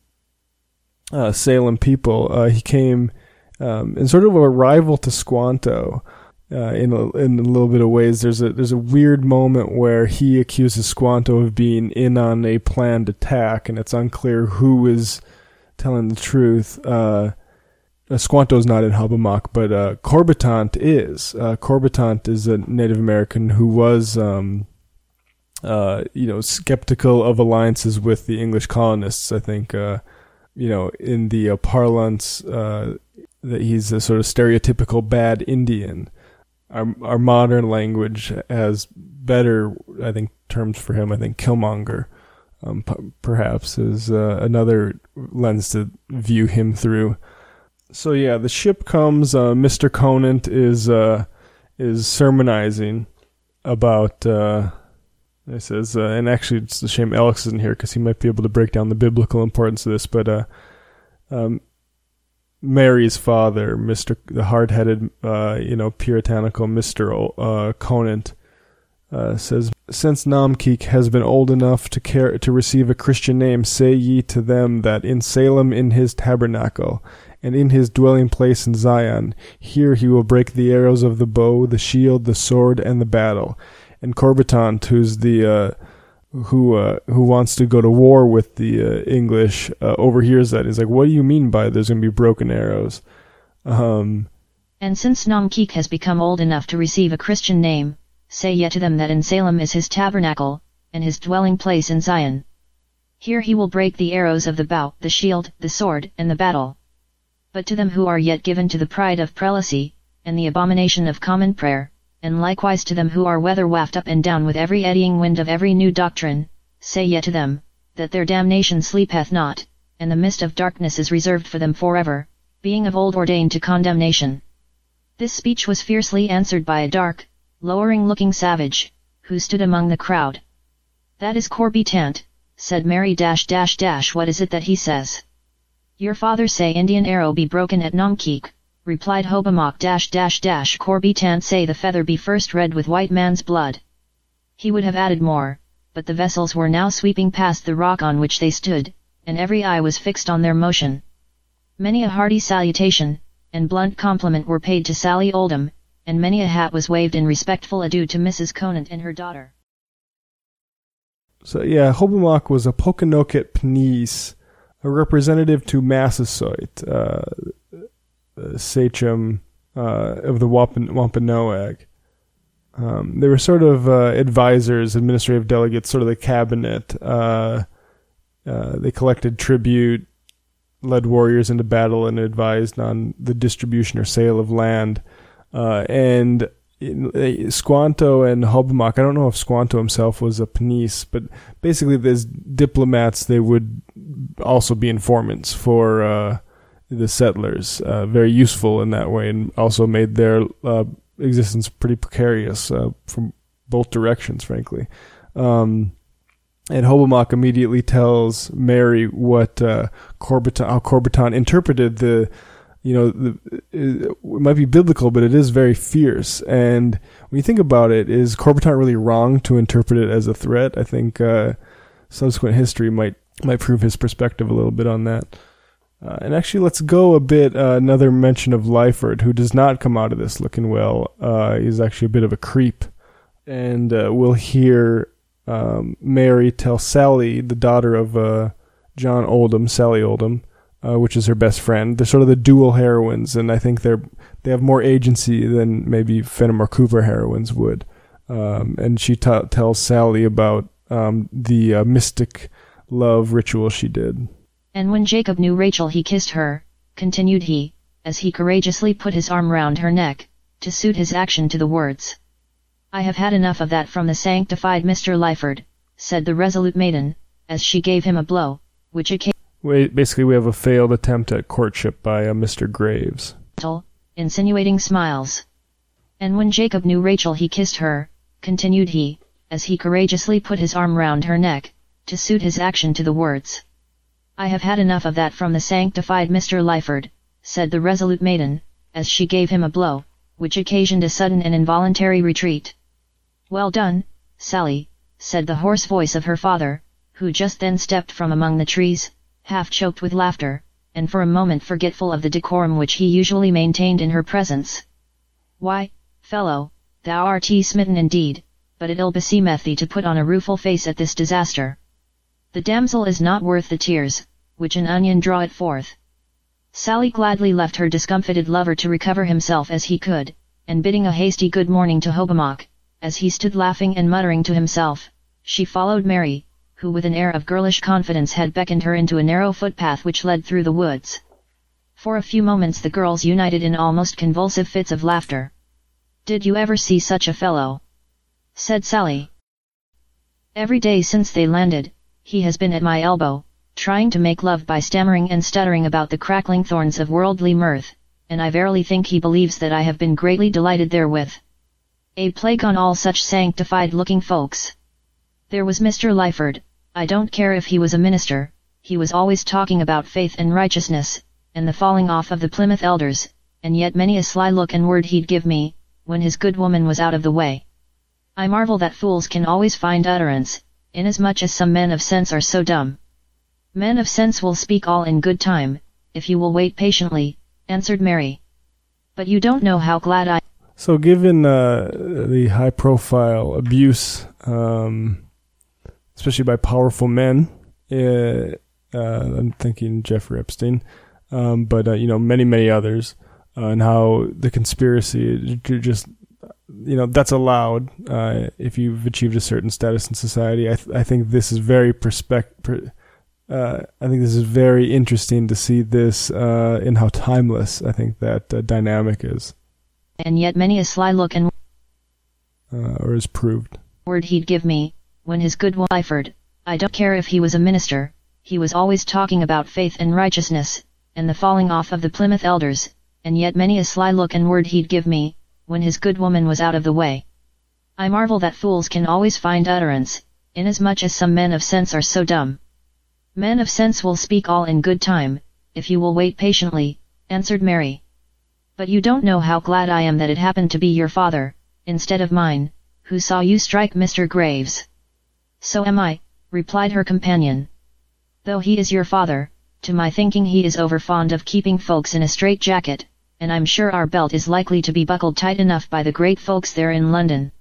uh, Salem people. Uh, he came um, in sort of a rival to Squanto. Uh, in a, in a little bit of ways, there's a there's a weird moment where he accuses Squanto of being in on a planned attack, and it's unclear who is telling the truth. Uh, uh Squanto's not in Hobomok, but uh, Corbitant is. Uh, Corbitant is a Native American who was um, uh, you know, skeptical of alliances with the English colonists. I think, uh, you know, in the uh, parlance, uh, that he's a sort of stereotypical bad Indian. Our our modern language has better, I think, terms for him. I think Killmonger, um, p- perhaps, is uh, another lens to view him through. So yeah, the ship comes. Uh, Mister Conant is is sermonizing about it says, uh, and actually, it's a shame Alex isn't here because he might be able to break down the biblical importance of this. But uh, um, Mary's father, Mister, the hard-headed, uh, you know, puritanical Mister uh, Conant, uh, says, "Since Namkeek has been old enough to care to receive a Christian name, say ye to them that in Salem, in his tabernacle." And in his dwelling place in Zion, here he will break the arrows of the bow, the shield, the sword, and the battle and Corbitant, who's the uh, who uh, who wants to go to war with the uh, English, uh, overhears that. He's like, "What do you mean by there's going to be broken arrows?" Um, and since Namkeek has become old enough to receive a Christian name, say yet to them that in Salem is his tabernacle, and his dwelling place in Zion. Here he will break the arrows of the bow, the shield, the sword, and the battle. But to them who are yet given to the pride of prelacy, and the abomination of common prayer, and likewise to them who are weather waft up and down with every eddying wind of every new doctrine, say yet to them, that their damnation sleepeth not, and the mist of darkness is reserved for them forever, being of old ordained to condemnation. This speech was fiercely answered by a dark, lowering-looking savage, who stood among the crowd. That is Corbitant, said Mary dash dash dash what is it that he says? Your father say Indian arrow be broken at Namkeek, replied Hobomok dash dash dash Corbitant say the feather be first red with white man's blood. He would have added more, but the vessels were now sweeping past the rock on which they stood, and every eye was fixed on their motion. Many a hearty salutation, and blunt compliment were paid to Sally Oldham, and many a hat was waved in respectful adieu to Mrs. Conant and her daughter. So yeah, Hobomok was a Pokanoket Pniese, a representative to Massasoit, uh, sachem uh, of the Wampan- Wampanoag. Um, they were sort of uh, advisors, administrative delegates, sort of the cabinet. Uh, they collected tribute, led warriors into battle, and advised on the distribution or sale of land. And Squanto and Hobomok, I don't know if Squanto himself was a Pniese, but basically, as diplomats, they would also be informants for uh, the settlers uh, very useful in that way, and also made their uh, existence pretty precarious uh, from both directions, frankly. Um, and Hobomok immediately tells Mary what uh, Corbitant, how Corbitant interpreted the, you know, the, it might be biblical, but it is very fierce. And when you think about it, is Corbitant really wrong to interpret it as a threat? I think uh, subsequent history might might prove his perspective a little bit on that. Uh, and actually, let's go a bit. Uh, another mention of Lyford, who does not come out of this looking well. Uh, he's actually a bit of a creep, and uh, we'll hear um, Mary tell Sally, the daughter of uh, John Oldham, Sally Oldham, uh, which is her best friend. They're sort of the dual heroines, and I think they're they have more agency than maybe Fenimore Cooper heroines would. Um, and she t- tells Sally about um, the mystic love ritual she did. And when Jacob knew Rachel he kissed her, continued he, as he courageously put his arm round her neck, to suit his action to the words. I have had enough of that from the sanctified Mr. Lyford, said the resolute maiden, as she gave him a blow, which occasioned We, basically, we have a failed attempt at courtship by uh, a Mr. Graves. insinuating smiles. And when Jacob knew Rachel he kissed her, continued he, as he courageously put his arm round her neck, to suit his action to the words. I have had enough of that from the sanctified Mr. Lyford, said the resolute maiden, as she gave him a blow, which occasioned a sudden and involuntary retreat. Well done, Sally, said the hoarse voice of her father, who just then stepped from among the trees, half choked with laughter, and for a moment forgetful of the decorum which he usually maintained in her presence. Why, fellow, thou art smitten indeed, but it ill beseemeth thee to put on a rueful face at this disaster. The damsel is not worth the tears, which an onion draweth forth. Sally gladly left her discomfited lover to recover himself as he could, and bidding a hasty good morning to Hobomok, as he stood laughing and muttering to himself, she followed Mary, who with an air of girlish confidence had beckoned her into a narrow footpath which led through the woods. For a few moments the girls united in almost convulsive fits of laughter. Did you ever see such a fellow? said Sally. Every day since they landed, he has been at my elbow, trying to make love by stammering and stuttering about the crackling thorns of worldly mirth, and I verily think he believes that I have been greatly delighted therewith. A plague on all such sanctified-looking folks. There was Mr. Lyford, I don't care if he was a minister, he was always talking about faith and righteousness, and the falling off of the Plymouth elders, and yet many a sly look and word he'd give me, when his good woman was out of the way. I marvel that fools can always find utterance, inasmuch as some men of sense are so dumb. Men of sense will speak all in good time, if you will wait patiently, answered Mary. But you don't know how glad I So, given uh, the high profile abuse, um, especially by powerful men, uh, uh, I'm thinking Jeffrey Epstein, um, but uh, you know many many others, uh, and how the conspiracy just you know that's allowed uh, if you've achieved a certain status in society. I, th- I think this is very perspec- per- uh, I think this is very interesting to see this uh, in how timeless I think that uh, dynamic is, and yet many a sly look and uh, or is proved. word he'd give me, when his good Lyford, I don't care if he was a minister, he was always talking about faith and righteousness, and the falling off of the Plymouth elders, and yet many a sly look and word he'd give me, when his good woman was out of the way. I marvel that fools can always find utterance, inasmuch as some men of sense are so dumb. Men of sense will speak all in good time, if you will wait patiently, answered Mary. But you don't know how glad I am that it happened to be your father, instead of mine, who saw you strike Mr. Graves. So am I, replied her companion. Though he is your father, to my thinking he is over fond of keeping folks in a straight jacket, and I'm sure our belt is likely to be buckled tight enough by the great folks there in London.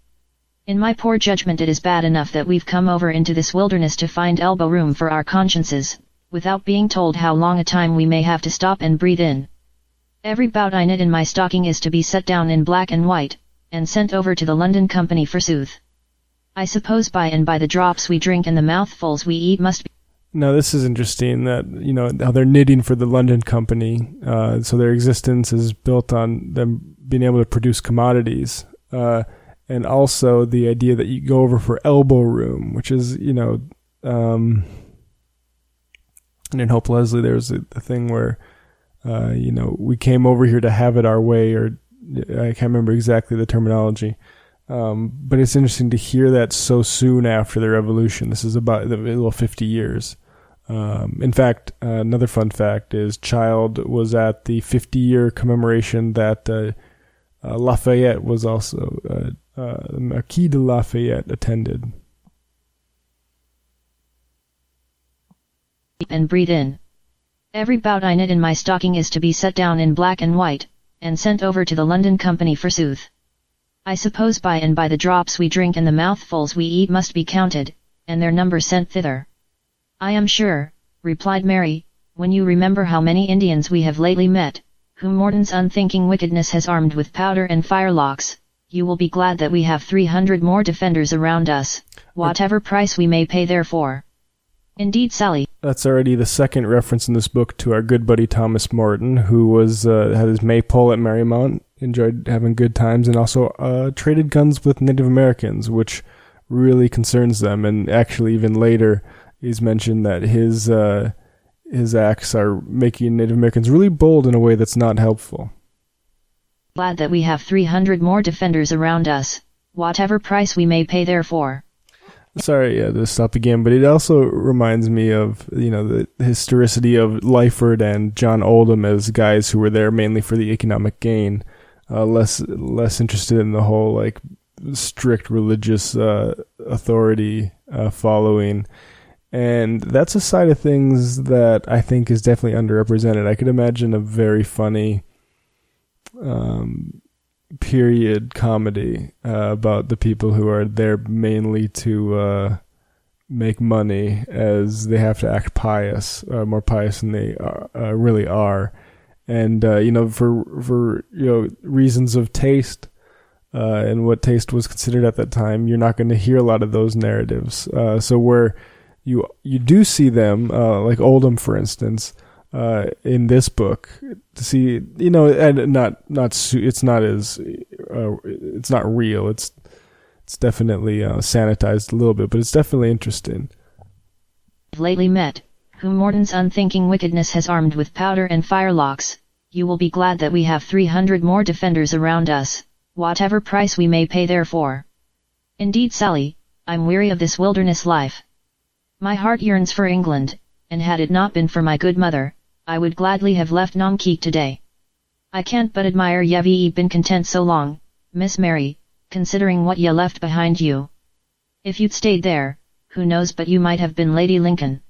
In my poor judgment it is bad enough that we've come over into this wilderness to find elbow room for our consciences, without being told how long a time we may have to stop and breathe in. Every bout I knit in my stocking is to be set down in black and white, and sent over to the London Company forsooth. I suppose by and by the drops we drink and the mouthfuls we eat must be Now this is interesting that you know how they're knitting for the London Company, uh, so their existence is built on them being able to produce commodities, uh, and also the idea that you go over for elbow room, which is you know, um, and in Hope Leslie there's a, a thing where, uh, you know, we came over here to have it our way, or I can't remember exactly the terminology. Um, but it's interesting to hear that so soon after the revolution. This is about little 50 years. Um, in fact, uh, another fun fact is Child was at the 50 year commemoration that uh, uh, Lafayette was also, uh, Marquis de Lafayette attended. and breathe in. Every bout I knit in my stocking is to be set down in black and white, and sent over to the London Company forsooth. I suppose by and by the drops we drink and the mouthfuls we eat must be counted, and their number sent thither. I am sure, replied Mary, when you remember how many Indians we have lately met, whom Morton's unthinking wickedness has armed with powder and firelocks, you will be glad that we have three hundred more defenders around us, whatever price we may pay therefor. Indeed, Sally, That's already the second reference in this book to our good buddy Thomas Morton, who was uh, had his maypole at Merry Mount enjoyed having good times, and also uh, traded guns with Native Americans, which really concerns them. And actually, even later, he's mentioned that his uh, his acts are making Native Americans really bold in a way that's not helpful. Glad that we have 300 more defenders around us, whatever price we may pay therefore. Sorry, yeah, to stop again, but it also reminds me of you know the historicity of Lyford and John Oldham as guys who were there mainly for the economic gain, uh, less less interested in the whole like strict religious uh, authority uh, following. And that's a side of things that I think is definitely underrepresented. I could imagine a very funny um, period comedy uh, about the people who are there mainly to uh, make money, as they have to act pious, uh, more pious than they are, uh, really are, and uh, you know for for you know reasons of taste. Uh, and what taste was considered at that time, you're not going to hear a lot of those narratives. so where you you do see them, like Oldham, for instance, uh, in this book. To see you know and not not it's not as uh, it's not real. It's it's definitely uh, sanitized a little bit but it's definitely interesting. Lately met whom morton's unthinking wickedness has armed with powder and firelocks. You will be glad that we have 300 more defenders around us whatever price we may pay therefore. Indeed sally i'm weary of this wilderness life. My heart yearns for england and had it not been for my good mother I would gladly have left Namkeek today. I can't but admire ye've been content so long, Miss Mary, considering what ye left behind you. If you'd stayed there, who knows but you might have been Lady Lincoln.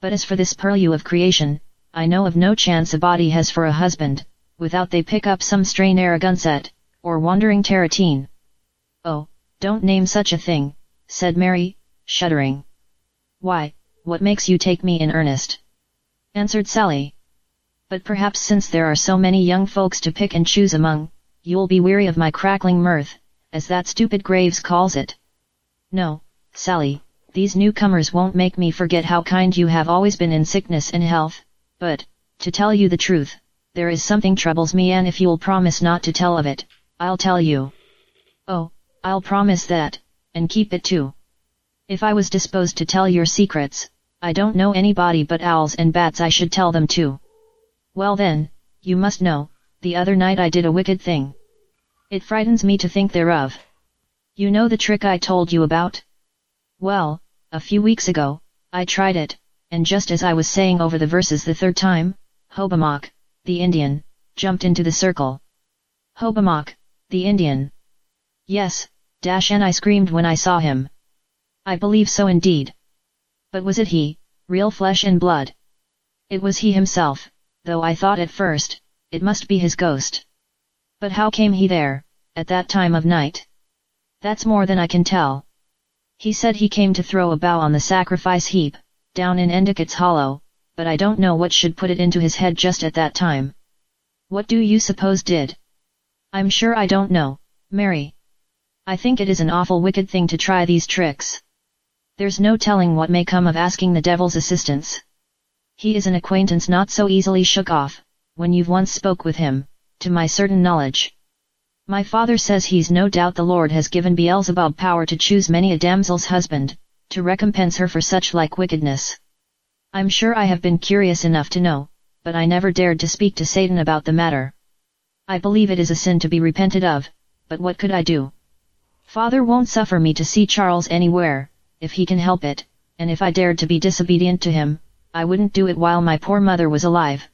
But as for this purlieu of creation, I know of no chance a body has for a husband, without they pick up some stray Narragansett, or wandering Tarratine. Oh, don't name such a thing, said Mary, shuddering. Why, what makes you take me in earnest? Answered Sally. But perhaps since there are so many young folks to pick and choose among, you'll be weary of my crackling mirth, as that stupid Graves calls it. No, Sally, these newcomers won't make me forget how kind you have always been in sickness and health, but, to tell you the truth, there is something troubles me and if you'll promise not to tell of it, I'll tell you. Oh, I'll promise that, and keep it too. If I was disposed to tell your secrets, I don't know anybody but owls and bats I should tell them to. Well then, you must know, the other night I did a wicked thing. It frightens me to think thereof. You know the trick I told you about? Well, a few weeks ago, I tried it, and just as I was saying over the verses the third time, Hobomok, the Indian, jumped into the circle. Hobomok, the Indian. Yes, Dash and I screamed when I saw him. I believe so indeed. But was it he, real flesh and blood? It was he himself, though I thought at first, it must be his ghost. But how came he there, at that time of night? That's more than I can tell. He said he came to throw a bough on the sacrifice heap, down in Endicott's Hollow, but I don't know what should put it into his head just at that time. What do you suppose did? I'm sure I don't know, Mary. I think it is an awful wicked thing to try these tricks. There's no telling what may come of asking the devil's assistance. He is an acquaintance not so easily shook off, when you've once spoke with him, to my certain knowledge. My father says he's no doubt the Lord has given Beelzebub power to choose many a damsel's husband, to recompense her for such like wickedness. I'm sure I have been curious enough to know, but I never dared to speak to Satan about the matter. I believe it is a sin to be repented of, but what could I do? Father won't suffer me to see Charles anywhere, if he can help it, and if I dared to be disobedient to him, I wouldn't do it while my poor mother was alive.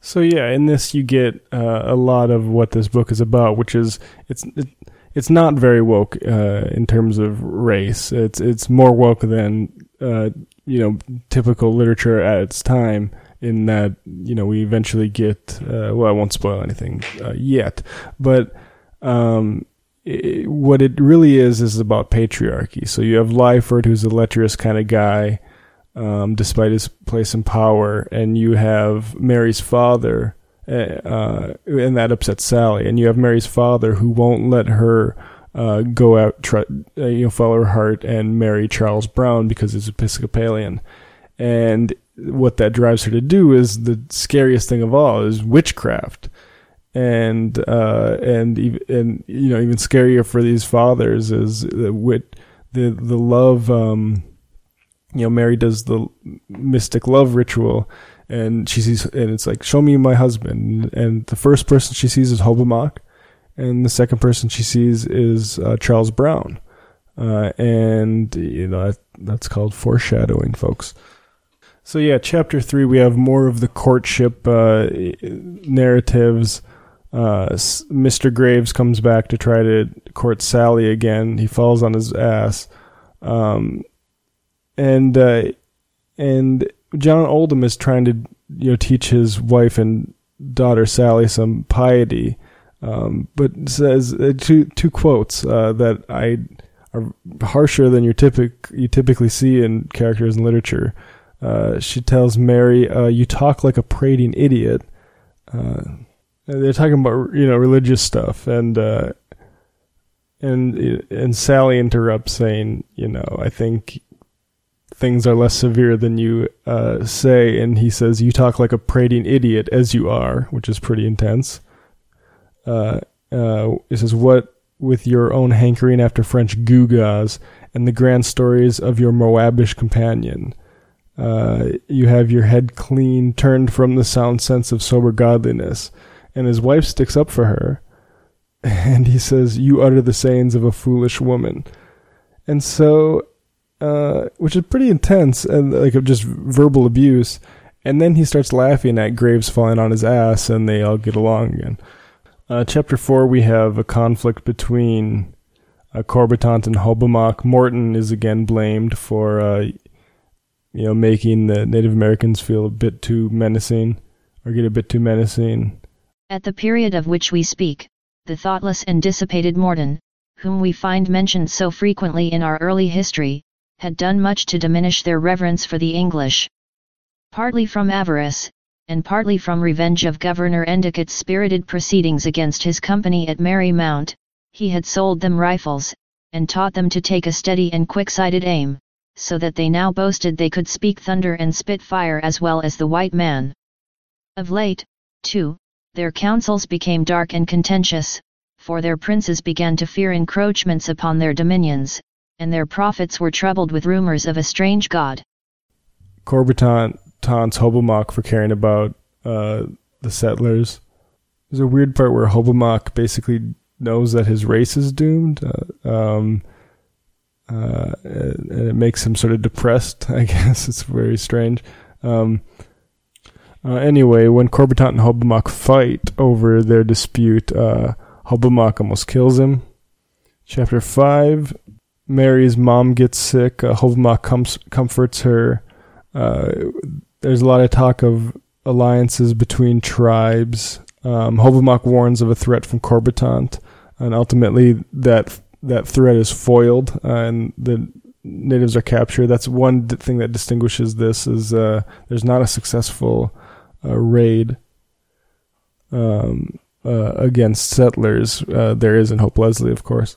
So yeah, in this you get uh, a lot of what this book is about, which is it's it, it's not very woke uh, in terms of race. It's it's more woke than uh, you know typical literature at its time. In that you know we eventually get uh, well, I won't spoil anything uh, yet, but um, what it really is is about patriarchy. So you have Lyford, who's a lecherous kind of guy, um, despite his place in power, and you have Mary's father, eh, uh, and that upsets Sally. And you have Mary's father, who won't let her uh, go out, try, uh, you know, follow her heart and marry Charles Brown because he's Episcopalian. And what that drives her to do is the scariest thing of all is witchcraft and uh, and and you know even scarier for these fathers is the the the love um, you know Mary does the mystic love ritual and she sees and it's like show me my husband. And the first person she sees is Hobomok and the second person she sees is uh, Charles Brown. Uh, and you know that, that's called foreshadowing folks. So yeah chapter 3 we have more of the courtship uh, narratives uh, Mr. Graves comes back to try to court Sally again. He falls on his ass, um, and uh, and John Oldham is trying to you know teach his wife and daughter Sally some piety, um, but says uh, two two quotes uh, that I are harsher than you typic you typically see in characters in literature. Uh, she tells Mary, uh, "You talk like a prating idiot." They're talking about you know religious stuff. And uh, and and Sally interrupts saying you know I think things are less severe than you uh, say. And he says you talk like a prating idiot as you are which is pretty intense. Uh, uh, he says what with your own hankering after French gewgaws and the grand stories of your Moabish companion. Uh, you have your head clean turned from the sound sense of sober godliness and his wife sticks up for her. And he says, You utter the sayings of a foolish woman. And so, uh, which is pretty intense and like just verbal abuse. And then he starts laughing at Graves falling on his ass and they all get along again. Uh, chapter 4, we have a conflict between uh, Corbitant and Hobomok. Morton is again blamed for, uh, you know, making the Native Americans feel a bit too menacing or get a bit too menacing. At the period of which we speak, the thoughtless and dissipated Morton, whom we find mentioned so frequently in our early history, had done much to diminish their reverence for the English. Partly from avarice, and partly from revenge of Governor Endicott's spirited proceedings against his company at Merry Mount, he had sold them rifles, and taught them to take a steady and quick-sighted aim, so that they now boasted they could speak thunder and spit fire as well as the white man. Of late, too, their councils became dark and contentious, for their princes began to fear encroachments upon their dominions, and their prophets were troubled with rumors of a strange god. Corbitant taunts Hobomok for caring about uh, the settlers. There's a weird part where Hobomok basically knows that his race is doomed, uh, um, uh, and it makes him sort of depressed. I guess it's very strange. Um, uh, anyway, when Corbitant and Hobomok fight over their dispute, uh, Hobomok almost kills him. Chapter 5 Mary's mom gets sick. Uh, comes, comforts her. Uh, there's a lot of talk of alliances between tribes. Um, Hobbamock warns of a threat from Corbitant, and ultimately that that threat is foiled, uh, and the natives are captured. That's one thing that distinguishes this is uh, there's not a successful uh, raid um, uh, against settlers. Uh, there is in Hope Leslie, of course.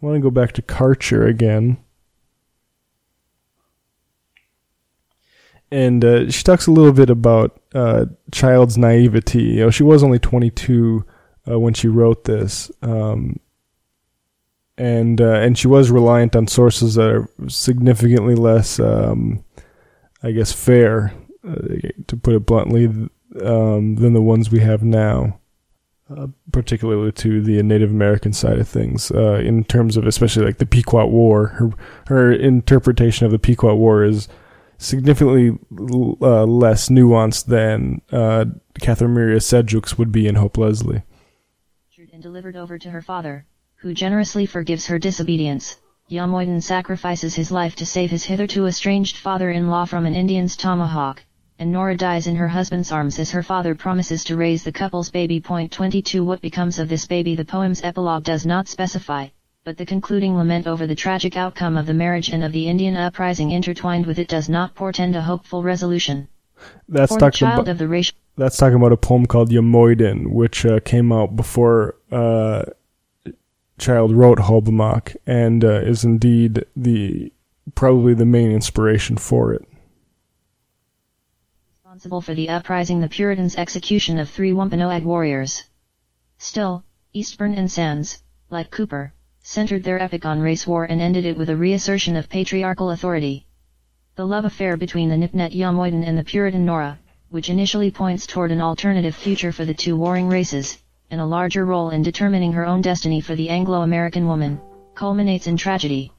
I want to go back to Karcher again. And uh, she talks a little bit about uh, child's naivety. You know, she was only 22 uh, when she wrote this, um, and and she was reliant on sources that are significantly less, um, I guess, fair to put it bluntly, um, than the ones we have now. Uh, particularly to the Native American side of things, uh, in terms of especially like the Pequot War. Her her interpretation of the Pequot War is significantly uh, less nuanced than uh, Catharine Maria Sedgwick's would be in Hope Leslie. And delivered over to her father, who generously forgives her disobedience. Yamoyden sacrifices his life to save his hitherto estranged father-in-law from an Indian's tomahawk and Nora dies in her husband's arms as her father promises to raise the couple's baby. Point 22 What becomes of this baby The poem's epilogue does not specify, but the concluding lament over the tragic outcome of the marriage and of the Indian uprising intertwined with it does not portend a hopeful resolution. That's For talking about of the racial that's talking about a poem called Yamoyden, which uh, came out before uh, Child wrote Hobomok, and uh, is indeed the probably the main inspiration for it. Responsible for the uprising the Puritans' execution of three Wampanoag warriors. Still, Eastburn and Sands, like Cooper, centered their epic on race war and ended it with a reassertion of patriarchal authority. The love affair between the Nipnet Yamoyden and the Puritan Nora, which initially points toward an alternative future for the two warring races, and a larger role in determining her own destiny for the Anglo-American woman, culminates in tragedy.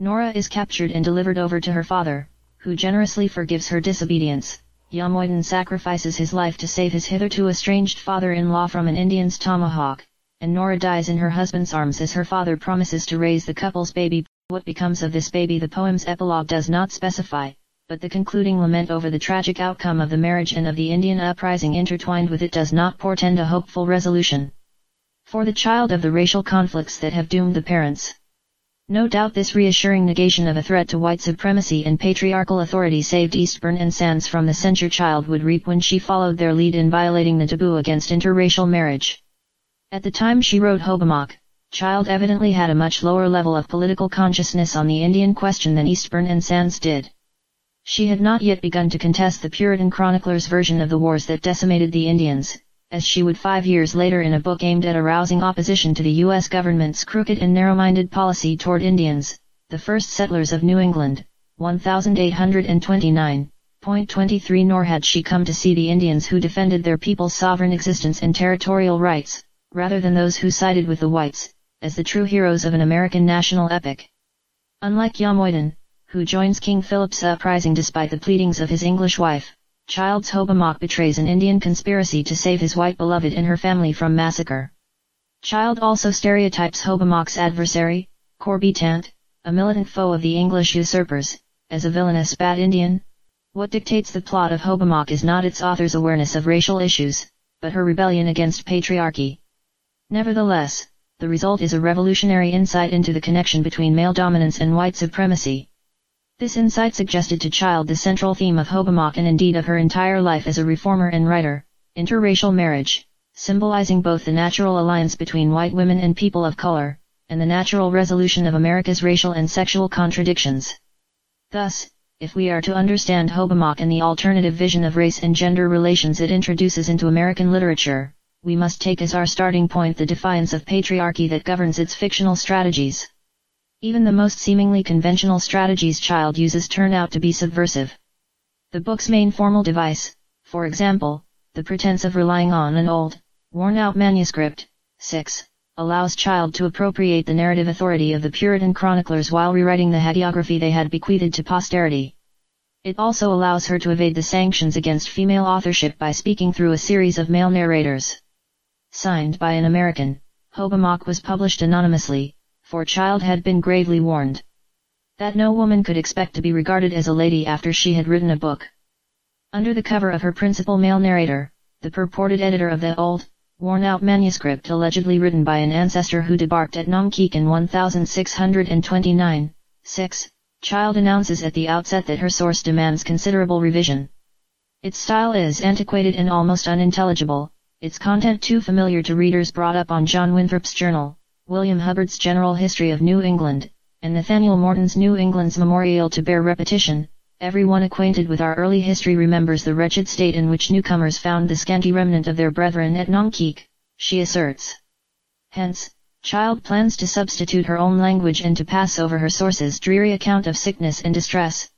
Nora is captured and delivered over to her father, who generously forgives her disobedience. Yamoyden sacrifices his life to save his hitherto estranged father-in-law from an Indian's tomahawk, and Nora dies in her husband's arms as her father promises to raise the couple's baby. What becomes of this baby the poem's epilogue does not specify, but the concluding lament over the tragic outcome of the marriage and of the Indian uprising intertwined with it does not portend a hopeful resolution. For the child of the racial conflicts that have doomed the parents. No doubt this reassuring negation of a threat to white supremacy and patriarchal authority saved Eastburn and Sands from the censure child would reap when she followed their lead in violating the taboo against interracial marriage. At the time she wrote Hobomok, Child evidently had a much lower level of political consciousness on the Indian question than Eastburn and Sands did. She had not yet begun to contest the Puritan chronicler's version of the wars that decimated the Indians, as she would five years later in a book aimed at arousing opposition to the U.S. government's crooked and narrow-minded policy toward Indians, the first settlers of New England, 1829.23 nor had she come to see the Indians who defended their people's sovereign existence and territorial rights, rather than those who sided with the whites, as the true heroes of an American national epic. Unlike Yamoyden, who joins King Philip's uprising despite the pleadings of his English wife, Childs Hobomok betrays an Indian conspiracy to save his white beloved and her family from massacre. Child also stereotypes Hobomok's adversary, Corbitant, a militant foe of the English usurpers, as a villainous bad Indian. What dictates the plot of Hobomok is not its author's awareness of racial issues, but her rebellion against patriarchy. Nevertheless, the result is a revolutionary insight into the connection between male dominance and white supremacy. This insight suggested to Child the central theme of Hobomok and indeed of her entire life as a reformer and writer, interracial marriage, symbolizing both the natural alliance between white women and people of color, and the natural resolution of America's racial and sexual contradictions. Thus, if we are to understand Hobomok and the alternative vision of race and gender relations it introduces into American literature, we must take as our starting point the defiance of patriarchy that governs its fictional strategies. Even the most seemingly conventional strategies Child uses turn out to be subversive. The book's main formal device, for example, the pretense of relying on an old, worn-out manuscript, 6, allows Child to appropriate the narrative authority of the Puritan chroniclers while rewriting the hagiography they had bequeathed to posterity. It also allows her to evade the sanctions against female authorship by speaking through a series of male narrators signed by an American, Hobomok was published anonymously, for Child had been gravely warned that no woman could expect to be regarded as a lady after she had written a book. Under the cover of her principal male narrator, the purported editor of the old, worn-out manuscript allegedly written by an ancestor who debarked at Naumkeag in 1629, 6, Child announces at the outset that her source demands considerable revision. Its style is antiquated and almost unintelligible, its content too familiar to readers brought up on John Winthrop's journal, William Hubbard's General History of New England, and Nathaniel Morton's New England's Memorial to bear repetition, everyone acquainted with our early history remembers the wretched state in which newcomers found the scanty remnant of their brethren at Naumkeag, she asserts. Hence, Child plans to substitute her own language and to pass over her source's dreary account of sickness and distress.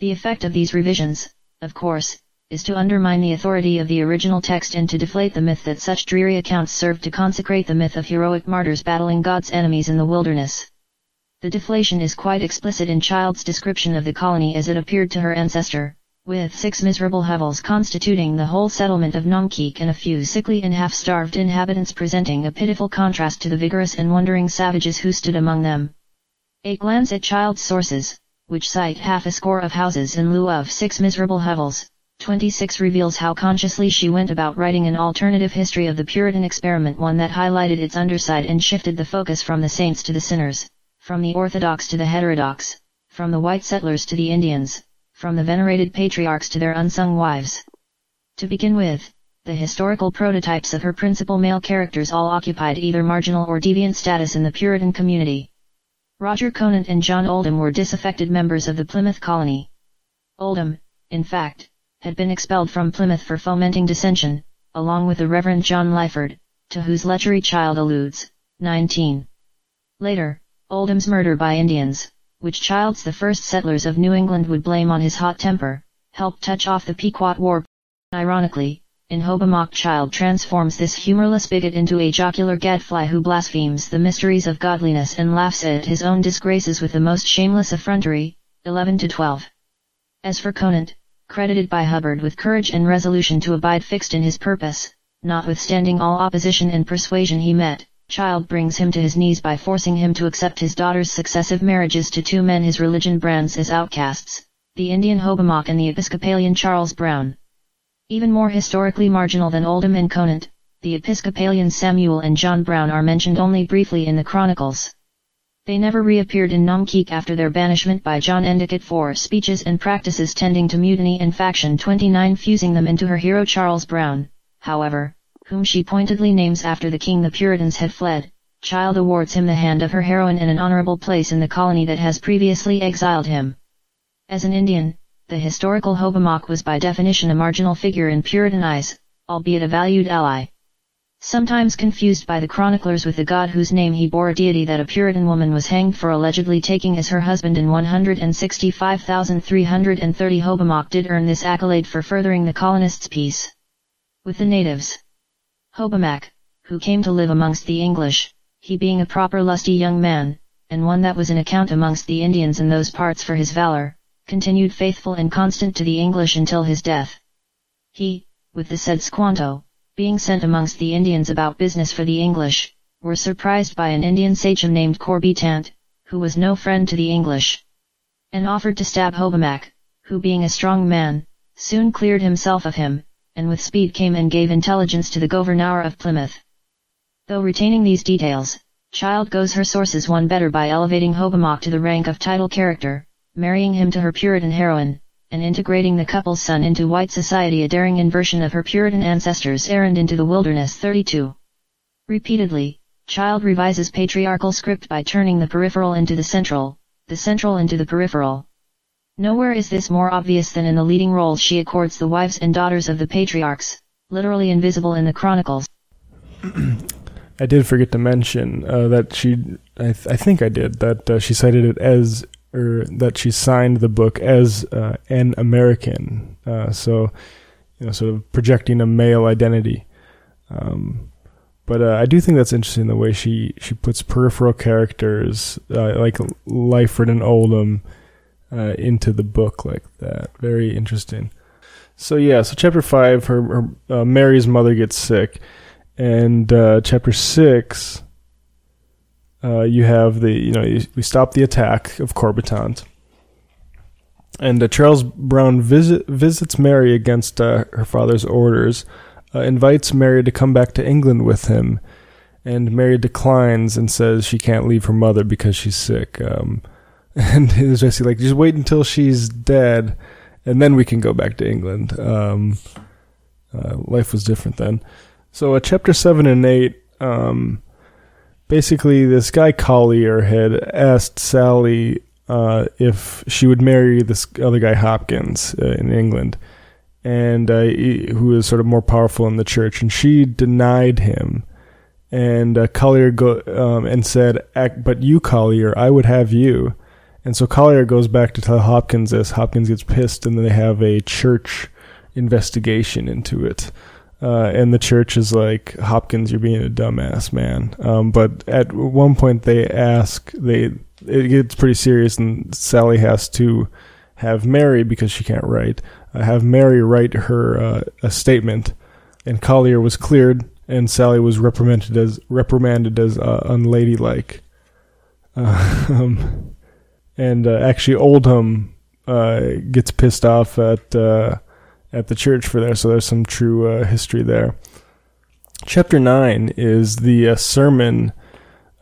The effect of these revisions, of course, is to undermine the authority of the original text and to deflate the myth that such dreary accounts served to consecrate the myth of heroic martyrs battling God's enemies in the wilderness. The deflation is quite explicit in Child's description of the colony as it appeared to her ancestor, with six miserable hovels constituting the whole settlement of Naumkeag and a few sickly and half-starved inhabitants presenting a pitiful contrast to the vigorous and wondering savages who stood among them. A glance at Child's sources, which cite half a score of houses in lieu of six miserable hovels, 26 reveals how consciously she went about writing an alternative history of the Puritan experiment one that highlighted its underside and shifted the focus from the saints to the sinners, from the orthodox to the heterodox, from the white settlers to the Indians, from the venerated patriarchs to their unsung wives. To begin with, the historical prototypes of her principal male characters all occupied either marginal or deviant status in the Puritan community. Roger Conant and John Oldham were disaffected members of the Plymouth colony. Oldham, in fact, had been expelled from Plymouth for fomenting dissension, along with the Reverend John Lyford, to whose lechery Child alludes. 19. Later, Oldham's murder by Indians, which Childs the first settlers of New England would blame on his hot temper, helped touch off the Pequot War. Ironically, in Hobomok Child transforms this humorless bigot into a jocular gadfly who blasphemes the mysteries of godliness and laughs at his own disgraces with the most shameless effrontery. 11 to 12. As for Conant, credited by Hubbard with courage and resolution to abide fixed in his purpose, notwithstanding all opposition and persuasion he met, Child brings him to his knees by forcing him to accept his daughter's successive marriages to two men his religion brands as outcasts, the Indian Hobomok and the Episcopalian Charles Brown. Even more historically marginal than Oldham and Conant, the Episcopalian Samuel and John Brown are mentioned only briefly in the Chronicles. They never reappeared in Naumkeag after their banishment by John Endicott for speeches and practices tending to mutiny and faction 29 fusing them into her hero Charles Brown, however, whom she pointedly names after the king the Puritans had fled. Child awards him the hand of her heroine and an honorable place in the colony that has previously exiled him. As an Indian, the historical Hobomok was by definition a marginal figure in Puritan eyes, albeit a valued ally. Sometimes confused by the chroniclers with the god whose name he bore a deity that a Puritan woman was hanged for allegedly taking as her husband in 165,330 Hobomok did earn this accolade for furthering the colonists' peace with the natives. Hobomok, who came to live amongst the English, he being a proper lusty young man, and one that was in account amongst the Indians in those parts for his valor, continued faithful and constant to the English until his death. He, with the said Squanto, being sent amongst the Indians about business for the English, were surprised by an Indian sachem named Corbitant, who was no friend to the English, and offered to stab Hobomok, who being a strong man, soon cleared himself of him, and with speed came and gave intelligence to the governor of Plymouth. Though retaining these details, Child goes her sources one better by elevating Hobomok to the rank of title character, marrying him to her Puritan heroine, and integrating the couple's son into white society a daring inversion of her Puritan ancestors' errand into the wilderness 32. Repeatedly, Child revises patriarchal script by turning the peripheral into the central, the central into the peripheral. Nowhere is this more obvious than in the leading roles she accords the wives and daughters of the patriarchs, literally invisible in the chronicles. I did forget to mention uh, that she, I, th- I, think I did, that uh, she cited it as or that she signed the book as uh, an American. Uh, so, you know, sort of projecting a male identity. Um, but uh, I do think that's interesting the way she, she puts peripheral characters uh, like Lyford and Oldham uh, into the book like that. Very interesting. So yeah, so chapter five, her, her uh, Mary's mother gets sick, and chapter six uh, you have the you know you, we stop the attack of Corbitant, and uh, Charles Brown visit, visits Mary against uh, her father's orders, uh, invites Mary to come back to England with him, and Mary declines and says she can't leave her mother because she's sick. Um, and it's just like just wait until she's dead, and then we can go back to England. Um, uh, life was different then. So, chapter seven and eight. Um, basically this guy Collier had asked Sally uh, if she would marry this other guy Hopkins uh, in England, and uh, he, who was sort of more powerful in the church, and she denied him. And uh, Collier go um, and said, "But you, Collier, I would have you." And so Collier goes back to tell Hopkins this. Hopkins gets pissed, and then they have a church investigation into it. Uh, and the church is like, Hopkins, you're being a dumbass, man. Um, but at one point they ask, they it gets pretty serious, and Sally has to have Mary because she can't write. Uh, have Mary write her uh, a statement, and Collier was cleared, and Sally was reprimanded as reprimanded as uh, unladylike. um, and uh, actually, Oldham uh, gets pissed off at at the church for there, so there's some true uh, history there. Chapter 9 is the uh, sermon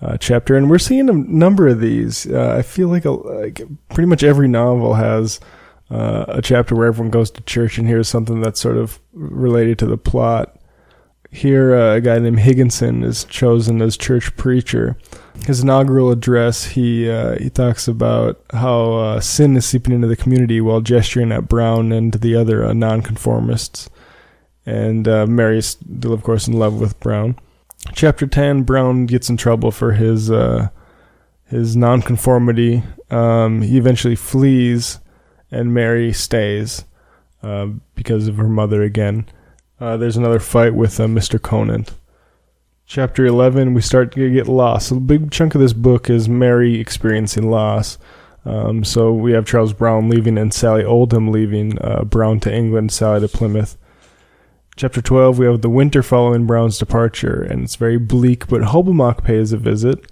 uh, chapter, and we're seeing a number of these. Uh, I feel like, a, like, pretty much every novel has uh, a chapter where everyone goes to church and hears something that's sort of related to the plot. Here, uh, a guy named Higginson is chosen as church preacher. His inaugural address, he uh, he talks about how uh, sin is seeping into the community while gesturing at Brown and the other uh, nonconformists. And uh, Mary's still, of course, in love with Brown. Chapter ten, Brown gets in trouble for his uh, his nonconformity. Um, he eventually flees, and Mary stays uh, because of her mother again. There's another fight with Mr. Conant. Chapter 11, we start to get lost. A big chunk of this book is Mary experiencing loss. Um, so we have Charles Brown leaving and Sally Oldham leaving, uh, Brown to England, Sally to Plymouth. Chapter 12, we have the winter following Brown's departure, and it's very bleak, but Hobomok pays a visit,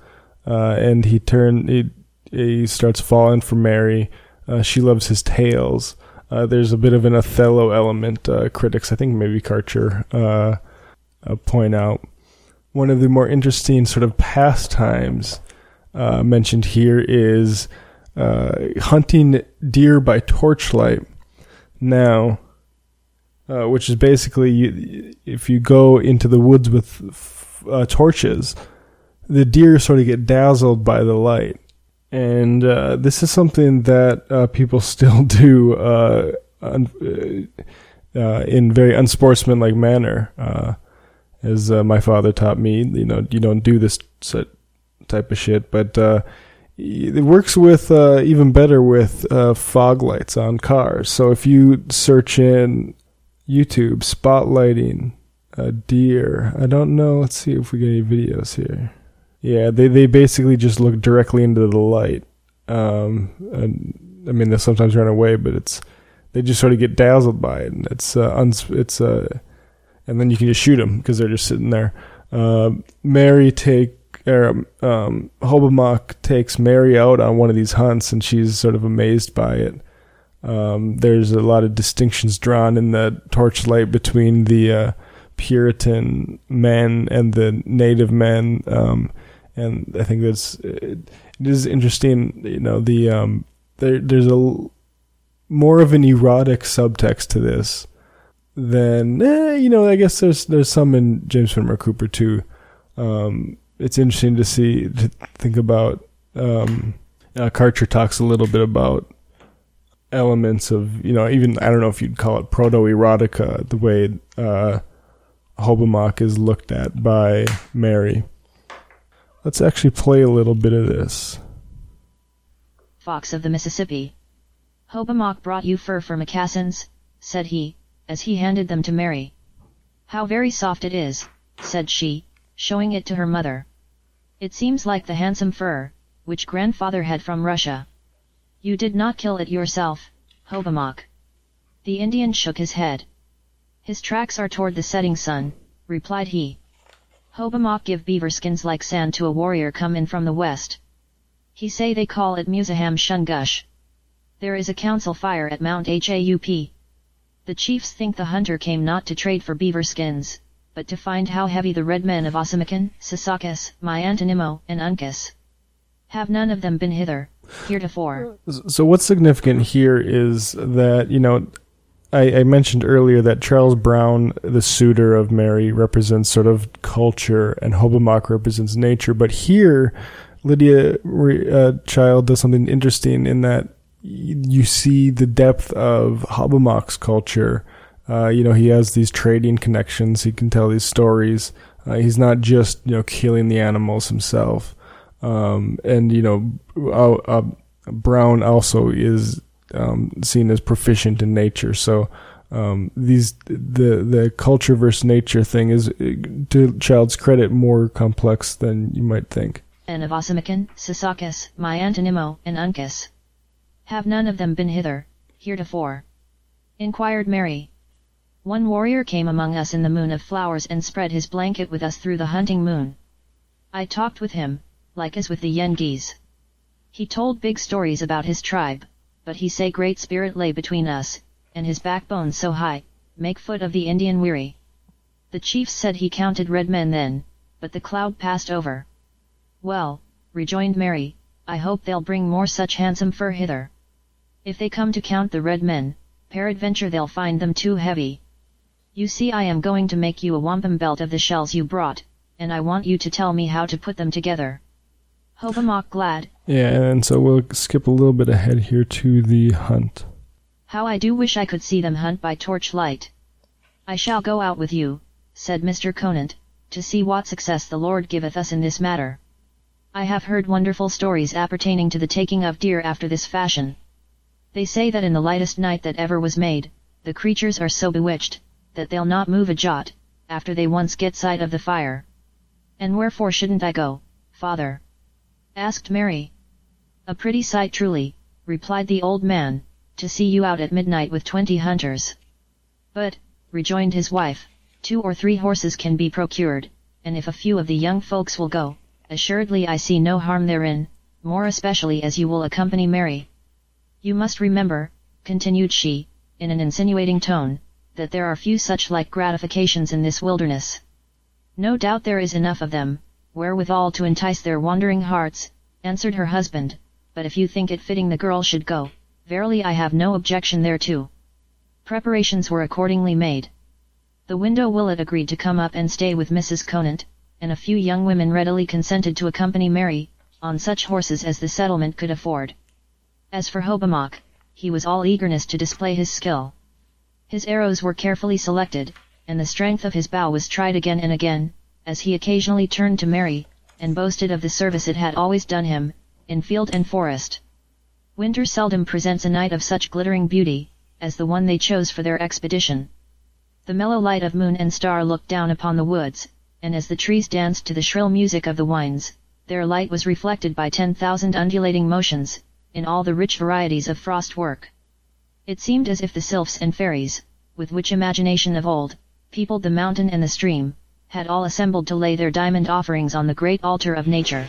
uh, and he turn he, he starts falling for Mary. Uh, she loves his tales. Uh, there's a bit of an Othello element. Uh, critics, I think maybe Karcher, uh, point out. One of the more interesting sort of pastimes uh, mentioned here is uh, hunting deer by torchlight. Now, which is basically you, if you go into the woods with torches, the deer sort of get dazzled by the light and uh, this is something that uh, people still do uh, un- uh, in very unsportsmanlike manner. Uh, as uh, my father taught me, you know, you don't do this type of shit, but it works with even better with fog lights on cars. So if you search in YouTube spotlighting a deer, I don't know. Let's see if we get any videos here. Yeah, they they basically just look directly into the light. Um, and I mean, they sometimes run away, but it's they just sort of get dazzled by it, and it's uh, uns- it's uh, and then you can just shoot them because they're just sitting there. Uh, Mary take or um, Hobomok takes Mary out on one of these hunts, and she's sort of amazed by it. Um, there's a lot of distinctions drawn in the torchlight between the uh, Puritan men and the native men. Um, and I think that's it, it is interesting. You know, the um, there there's a more of an erotic subtext to this than eh, you know. I guess there's there's some in James Fenimore Cooper too. Um, it's interesting to see to think about. Um, uh, Karcher talks a little bit about elements of you know even I don't know if you'd call it proto erotica the way uh, Hobomok is looked at by Mary. Let's actually play a little bit of this. Fox of the Mississippi. Hobomok brought you fur for moccasins, said he, as he handed them to Mary. How very soft it is, said she, showing it to her mother. It seems like the handsome fur, which grandfather had from Russia. You did not kill it yourself, Hobomok. The Indian shook his head. His tracks are toward the setting sun, replied he. Hobomok give beaver skins like sand to a warrior come in from the west. He say they call it Musaham Shungush. There is a council fire at Mount Hope. The chiefs think the hunter came not to trade for beaver skins, but to find how heavy the red men of Assamican, Sassacus, Miantonimo, and Uncas. Have none of them been hither, heretofore. So what's significant here is that, you know, I, I, mentioned earlier that Charles Brown, the suitor of Mary, represents sort of culture and Hobomok represents nature. But here, Lydia uh, Child does something interesting in that you see the depth of Hobomok's culture. Uh, you know, he has these trading connections. He can tell these stories. Uh, he's not just, you know, killing the animals himself. Um, and, you know, uh, uh, Brown also is um, seen as proficient in nature. So um, these the the culture versus nature thing is, to Child's credit, more complex than you might think. And of Assamican, Sassacus, Miantonimo, and Uncas. Have none of them been hither, heretofore? inquired Mary. One warrior came among us in the moon of flowers and spread his blanket with us through the hunting moon. I talked with him, like as with the Yengeese. He told big stories about his tribe but he say great spirit lay between us, and his backbone so high, make foot of the Indian weary. The chiefs said he counted red men then, but the cloud passed over. Well, rejoined Mary, I hope they'll bring more such handsome fur hither. If they come to count the red men, peradventure they'll find them too heavy. You see I am going to make you a wampum belt of the shells you brought, and I want you to tell me how to put them together. Hobomok glad. Yeah, and so we'll skip a little bit ahead here to the hunt. How I do wish I could see them hunt by torchlight. I shall go out with you, said Mr. Conant, to see what success the Lord giveth us in this matter. I have heard wonderful stories appertaining to the taking of deer after this fashion. They say that in the lightest night that ever was made, the creatures are so bewitched, that they'll not move a jot, after they once get sight of the fire. And wherefore shouldn't I go, father? asked Mary. A pretty sight truly, replied the old man, to see you out at midnight with twenty hunters. But, rejoined his wife, two or three horses can be procured, and if a few of the young folks will go, assuredly I see no harm therein, more especially as you will accompany Mary. You must remember, continued she, in an insinuating tone, that there are few such like gratifications in this wilderness. No doubt there is enough of them, wherewithal to entice their wandering hearts, answered her husband, but if you think it fitting the girl should go, verily I have no objection thereto. Preparations were accordingly made. The widow Willett agreed to come up and stay with Mrs. Conant, and a few young women readily consented to accompany Mary, on such horses as the settlement could afford. As for Hobomok, he was all eagerness to display his skill. His arrows were carefully selected, and the strength of his bow was tried again and again, as he occasionally turned to Mary, and boasted of the service it had always done him, in field and forest. Winter seldom presents a night of such glittering beauty, as the one they chose for their expedition. The mellow light of moon and star looked down upon the woods, and as the trees danced to the shrill music of the winds, their light was reflected by ten thousand undulating motions, in all the rich varieties of frost work. It seemed as if the sylphs and fairies, with which imagination of old, peopled the mountain and the stream, had all assembled to lay their diamond offerings on the great altar of nature.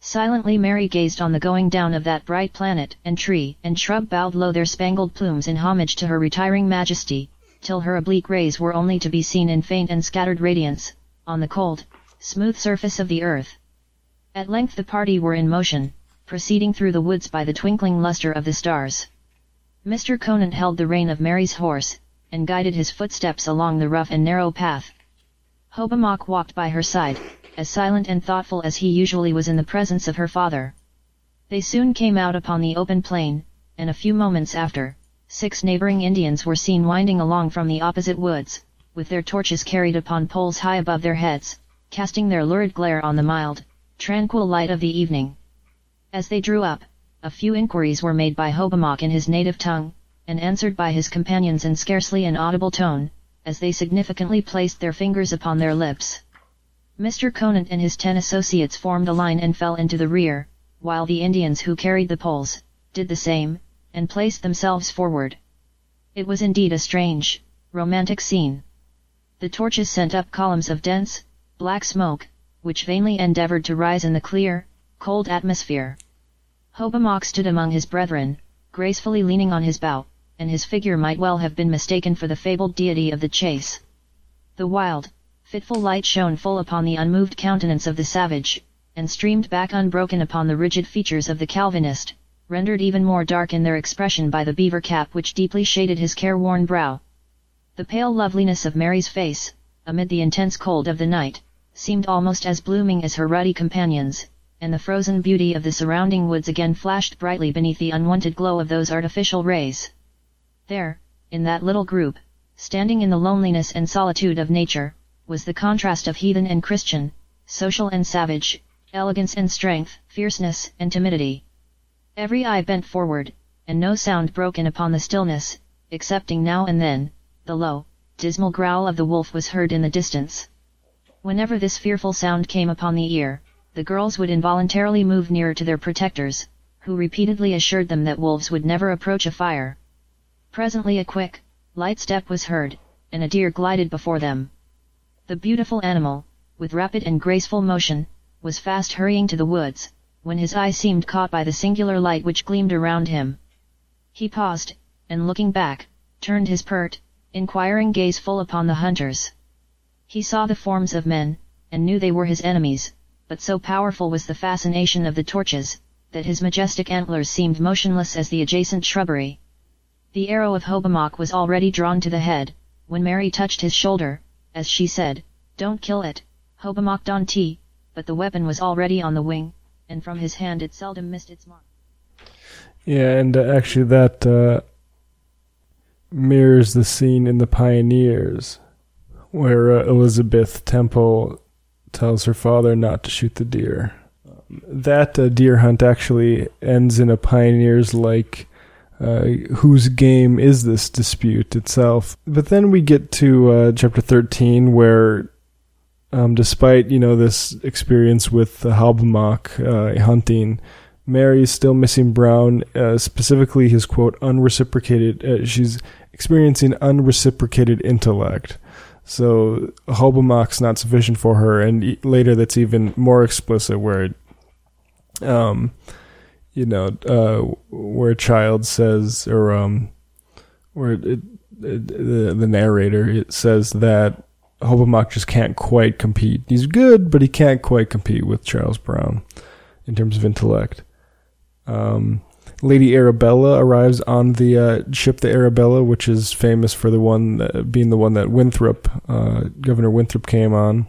Silently Mary gazed on the going down of that bright planet, and tree and shrub bowed low their spangled plumes in homage to her retiring majesty, till her oblique rays were only to be seen in faint and scattered radiance, on the cold, smooth surface of the earth. At length the party were in motion, proceeding through the woods by the twinkling luster of the stars. Mr. Conant held the rein of Mary's horse, and guided his footsteps along the rough and narrow path, Hobomok walked by her side, as silent and thoughtful as he usually was in the presence of her father. They soon came out upon the open plain, and a few moments after, six neighboring Indians were seen winding along from the opposite woods, with their torches carried upon poles high above their heads, casting their lurid glare on the mild, tranquil light of the evening. As they drew up, a few inquiries were made by Hobomok in his native tongue, and answered by his companions in scarcely an audible tone, as they significantly placed their fingers upon their lips. Mr. Conant and his ten associates formed a line and fell into the rear, while the Indians who carried the poles, did the same, and placed themselves forward. It was indeed a strange, romantic scene. The torches sent up columns of dense, black smoke, which vainly endeavored to rise in the clear, cold atmosphere. Hobomok stood among his brethren, gracefully leaning on his bow, and his figure might well have been mistaken for the fabled deity of the chase. The wild, fitful light shone full upon the unmoved countenance of the savage, and streamed back unbroken upon the rigid features of the Calvinist, rendered even more dark in their expression by the beaver cap which deeply shaded his careworn brow. The pale loveliness of Mary's face, amid the intense cold of the night, seemed almost as blooming as her ruddy companions, and the frozen beauty of the surrounding woods again flashed brightly beneath the unwonted glow of those artificial rays. There, in that little group, standing in the loneliness and solitude of nature, was the contrast of heathen and Christian, social and savage, elegance and strength, fierceness and timidity. Every eye bent forward, and no sound broke in upon the stillness, excepting now and then, the low, dismal growl of the wolf was heard in the distance. Whenever this fearful sound came upon the ear, the girls would involuntarily move nearer to their protectors, who repeatedly assured them that wolves would never approach a fire. Presently a quick, light step was heard, and a deer glided before them. The beautiful animal, with rapid and graceful motion, was fast hurrying to the woods, when his eye seemed caught by the singular light which gleamed around him. He paused, and looking back, turned his pert, inquiring gaze full upon the hunters. He saw the forms of men, and knew they were his enemies, but so powerful was the fascination of the torches, that his majestic antlers seemed motionless as the adjacent shrubbery. The arrow of Hobomok was already drawn to the head, when Mary touched his shoulder, as she said, Don't kill it, Hobomok Don but the weapon was already on the wing, and from his hand it seldom missed its mark. Yeah, and uh, actually that uh, mirrors the scene in The Pioneers, where uh, Elizabeth Temple tells her father not to shoot the deer. That uh, deer hunt actually ends in a Pioneers like. Uh, whose game is this dispute itself? But then we get to uh, chapter 13, where um, despite you know this experience with the Hobomok uh, hunting, Mary is still missing Brown, uh, specifically his quote unreciprocated. Uh, she's experiencing unreciprocated intellect. So Hobomok's not sufficient for her, and later that's even more explicit, where, um, you know, uh, where a child says, or um, where it, it, the the narrator it says that Hobomok just can't quite compete. He's good, but he can't quite compete with Charles Brown in terms of intellect. Um, Lady Arabella arrives on the uh, ship, the Arabella, which is famous for the one that, being the one that Winthrop, uh, Governor Winthrop, came on.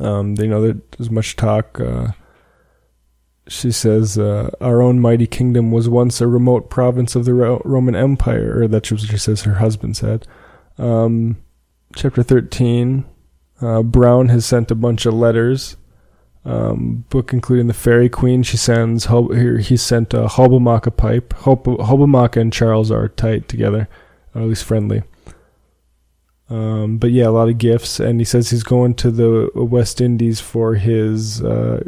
Um, you know, there's much talk. Uh, she says, uh, "Our own mighty kingdom was once a remote province of the Ro- Roman Empire," or that's what she says her husband said. Um, chapter 13, uh, Brown has sent a bunch of letters. Um, book including the Fairy Queen. She sends here. He sent a Hobomok a pipe. Hob- and Charles are tight together, or at least friendly. Um, but yeah, a lot of gifts, and he says he's going to the West Indies for his uh,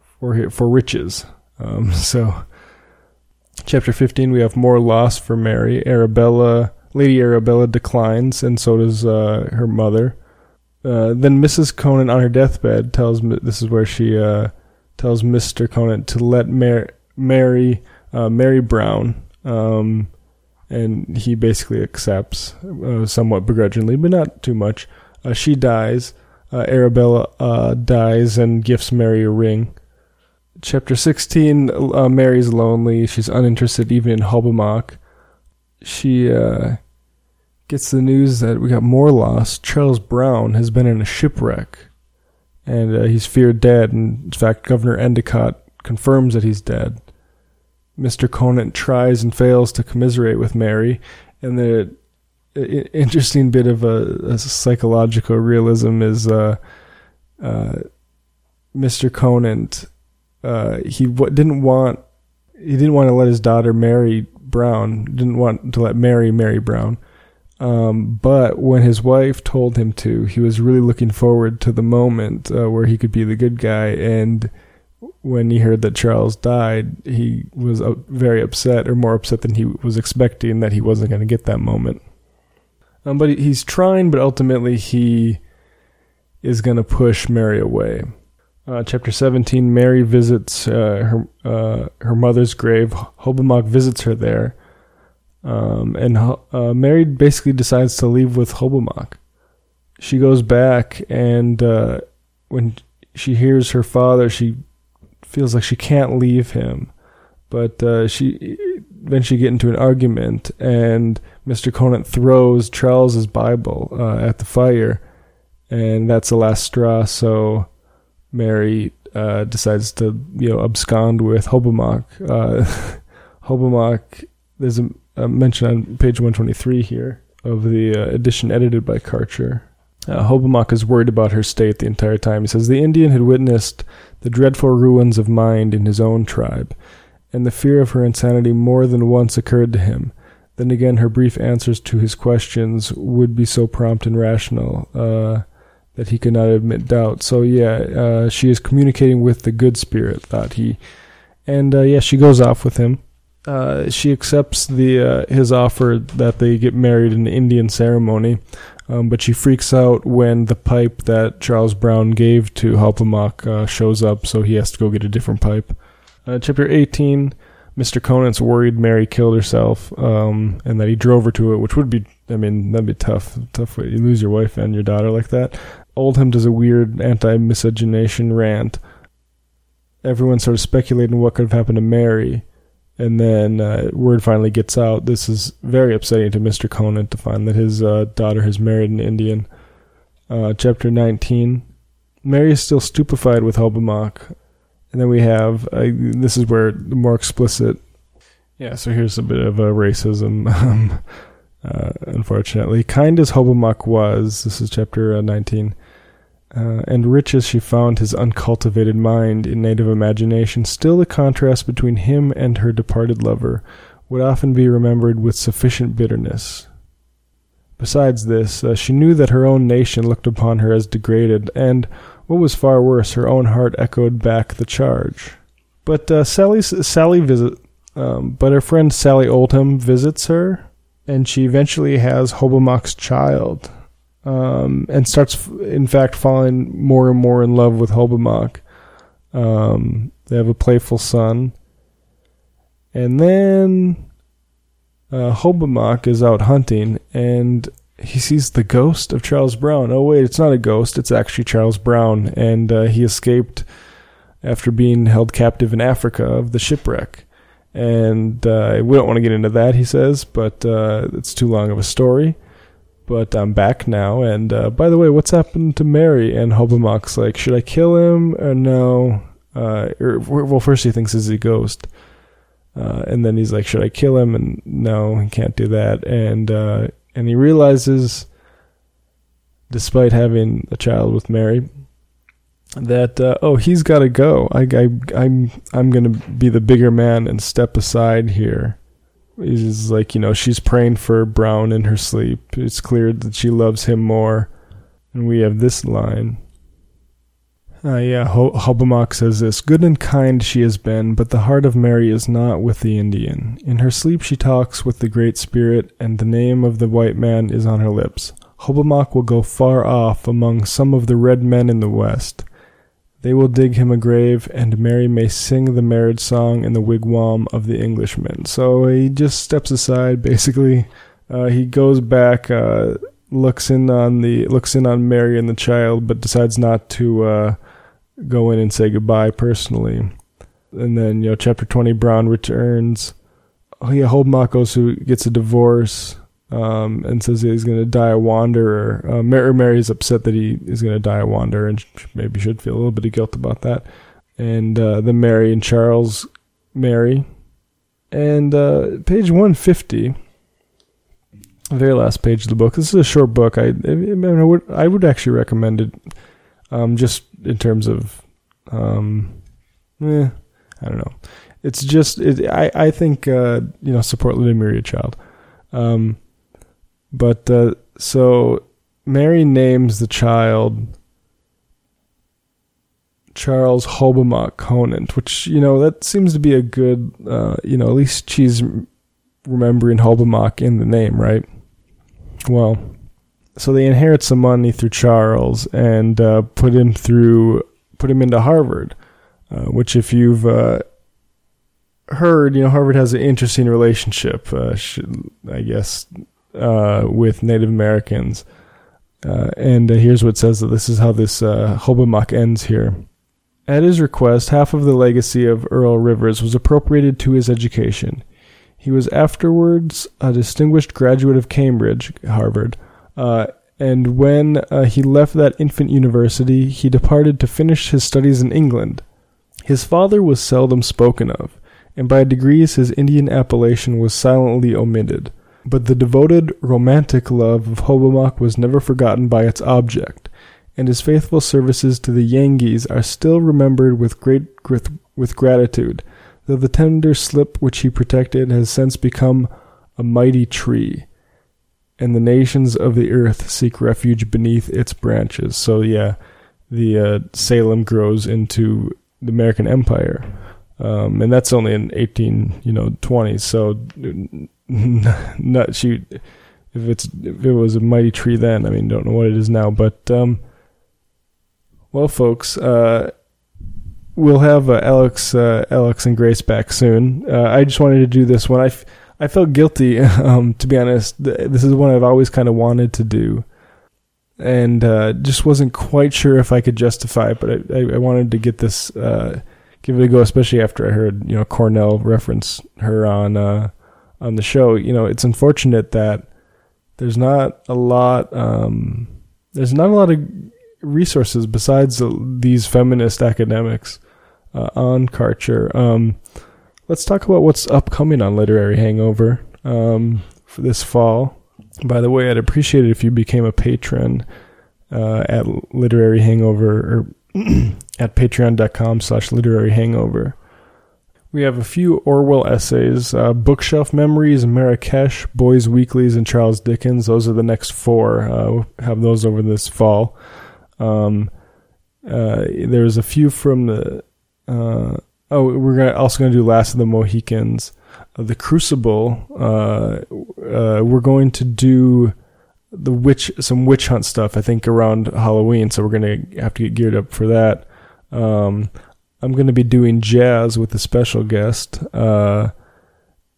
for his, for riches. Um, so, chapter fifteen, we have more loss for Mary. Arabella Lady Arabella declines, and so does uh, her mother. Uh, then Mrs. Conant on her deathbed tells this is where she uh, tells Mr. Conant to let Mar- marry uh, Mary Brown, um, and he basically accepts uh, somewhat begrudgingly, but not too much. Uh, she dies. Arabella dies and gifts Mary a ring. Chapter 16 Mary's lonely. She's uninterested even in Hobomok she gets the news that we got more lost. Charles Brown has been in a shipwreck, and uh, he's feared dead. And in fact, Governor Endicott confirms that he's dead. Mr. Conant tries and fails to commiserate with Mary, and the interesting bit of a, a psychological realism is uh, uh, Mr. Conant. Uh, he w- didn't want he didn't want to let his daughter marry Brown, didn't want to let Mary marry Brown. Um, but when his wife told him to, he was really looking forward to the moment uh, where he could be the good guy. And when he heard that Charles died, he was uh, very upset, or more upset than he was expecting that he wasn't going to get that moment. Um, but he's trying, but ultimately he is going to push Mary away. Uh, chapter 17 Mary visits uh, her uh, her mother's grave. Hobomok visits her there. Um, and uh, Mary basically decides to leave with Hobomok. She goes back, and uh, when she hears her father, she feels like she can't leave him. But uh, she eventually get into an argument, and Mr. Conant throws Charles's Bible at the fire, and that's the last straw. So Mary uh, decides to you know abscond with Hobomok. Uh, Hobomok, there's a, mention on page 123 here of the uh, edition edited by Karcher. Uh, Hobomok is worried about her state the entire time. He says the Indian had witnessed the dreadful ruins of mind in his own tribe, and the fear of her insanity more than once occurred to him. Then again, her brief answers to his questions would be so prompt and rational. Uh, that he could not admit doubt. So yeah, uh, she is communicating with the good spirit, thought he, and uh, yeah, she goes off with him. Uh, she accepts the uh, his offer that they get married in an Indian ceremony, um, but she freaks out when the pipe that Charles Brown gave to Hobomok uh, shows up, so he has to go get a different pipe. Uh, chapter 18 Mr. Conant's worried Mary killed herself, um, and that he drove her to it, which would be, I mean, that'd be tough. Tough way you lose your wife and your daughter like that. Oldham does a weird anti-miscegenation rant. Everyone's sort of speculating what could have happened to Mary, and then uh, word finally gets out. This is very upsetting to Mr. Conan to find that his uh, daughter has married an Indian. Uh, chapter 19. Mary is still stupefied with Hobomok. And then we have, uh, this is where the more explicit, yeah, so here's a bit of a racism, um, uh, unfortunately. Kind as Hobomok was, this is chapter uh, 19, uh, and rich as she found his uncultivated mind in native imagination, still the contrast between him and her departed lover would often be remembered with sufficient bitterness. Besides this, uh, she knew that her own nation looked upon her as degraded, and, what was far worse, her own heart echoed back the charge. But uh, Sally, Sally visit, um, but her friend Sally Oldham visits her, and she eventually has Hobomok's child, um, and starts, in fact, falling more and more in love with Hobomok. Um, they have a playful son, and then uh, Hobomok is out hunting, and he sees the ghost of Charles Brown. Oh wait, it's not a ghost; it's actually Charles Brown, and uh, he escaped after being held captive in Africa of the shipwreck. And uh, we don't want to get into that, he says, but uh, it's too long of a story. But I'm back now, and uh, by the way, what's happened to Mary? And Hobomok's like, should I kill him or no? Uh, or, well, first he thinks he's a ghost. Uh, and then he's like, "Should I kill him?" And no, he can't do that. And uh, and he realizes, despite having a child with Mary, that uh, oh, he's got to go. I, I I'm I'm gonna be the bigger man and step aside here. He's like, you know, she's praying for Brown in her sleep. It's clear that she loves him more. And we have this line. Uh, yeah, Hobomok says this Good and kind she has been, but the heart of Mary is not with the Indian. In her sleep she talks with the Great Spirit, and the name of the white man is on her lips. Hobomok will go far off among some of the red men in the West. They will dig him a grave, and Mary may sing the marriage song in the wigwam of the Englishmen. So he just steps aside, basically. Uh, he goes back, uh, looks in on the looks in on Mary and the child, but decides not to uh, go in and say goodbye personally. And then, you know, chapter 20, Brown returns. Oh, yeah, goes who gets a divorce um, and says he's going to die a wanderer. Uh, Mary, Mary's upset that he is going to die a wanderer and maybe should feel a little bit of guilt about that. And uh, then Mary and Charles marry. And uh, page 150, the very last page of the book. This is a short book. I, I, I would I would actually recommend it um, just in terms of, um, eh, I don't know. It's just, it, I, I think, uh, you know, support Lydia Maria Child. Um, but, uh, so Mary names the child Charles Hobomok Conant, which, you know, that seems to be a good, uh, you know, at least she's remembering Hobomok in the name, right? Well, so they inherit some money through Charles and uh, put him through put him into Harvard, uh, which if you've uh, heard, you know, Harvard has an interesting relationship, uh, I guess, uh, with Native Americans. Uh, and here's what says that this is how this uh, Hobomok ends here. At his request, half of the legacy of Earl Rivers was appropriated to his education. He was afterwards a distinguished graduate of Cambridge, Harvard, uh, and when uh, he left that infant university, he departed to finish his studies in England. His father was seldom spoken of, and by degrees his Indian appellation was silently omitted. But the devoted, romantic love of Hobomok was never forgotten by its object, and his faithful services to the Yengeese are still remembered with great with gratitude, though the tender slip which he protected has since become a mighty tree and the nations of the earth seek refuge beneath its branches. So yeah, the uh, Salem grows into the American Empire, um, and that's only in eighteen, you know, twenties. So not shoot. If it's if it was a mighty tree then, I mean, don't know what it is now, but um, well, folks, uh, we'll have uh, Alex, uh, Alex and Grace back soon. Uh, I just wanted to do this one. I. F- I felt guilty, um, to be honest. This is one I've always kind of wanted to do, and uh, just wasn't quite sure if I could justify it. But I, I, wanted to get this, uh, give it a go, especially after I heard you know Cornell reference her on uh, on the show. You know, it's unfortunate that there's not a lot. Um, there's not a lot of resources besides these feminist academics uh, on Karcher. Um, let's talk about what's upcoming on Literary Hangover um, for this fall. By the way, I'd appreciate it if you became a patron uh, at Literary Hangover or at patreon.com slash literary hangover. We have a few Orwell essays, uh, Bookshelf Memories, Marrakesh, Boys Weeklies, and Charles Dickens. Those are the next four. Uh, we'll have those over this fall. Um, uh, there's a few from the. Uh, oh, we're gonna, also going to do Last of the Mohicans. Uh, the Crucible. Uh, we're going to do the witch, some witch hunt stuff. I think around Halloween, so we're going to have to get geared up for that. Um, I'm going to be doing jazz with a special guest. Uh,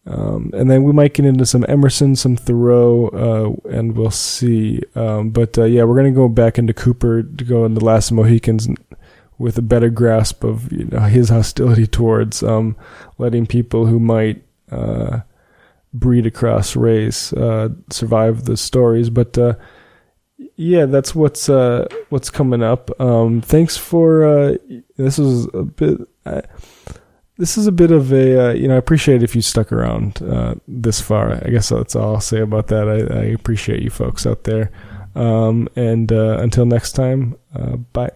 um, and then we might get into some Emerson, some Thoreau, uh, and we'll see. Um, but uh, yeah, we're going to go back into Cooper to go into the Last Mohicans with a better grasp of you know, his hostility towards um, letting people who might uh, breed across race uh, survive the stories. But uh, yeah, that's what's uh, what's coming up. Um, thanks for uh, this is a bit. Uh, this is a bit of a uh, you know I appreciate if you stuck around uh, this far. I guess that's all I'll say about that. I, I appreciate you folks out there. Um, and uh, until next time, bye.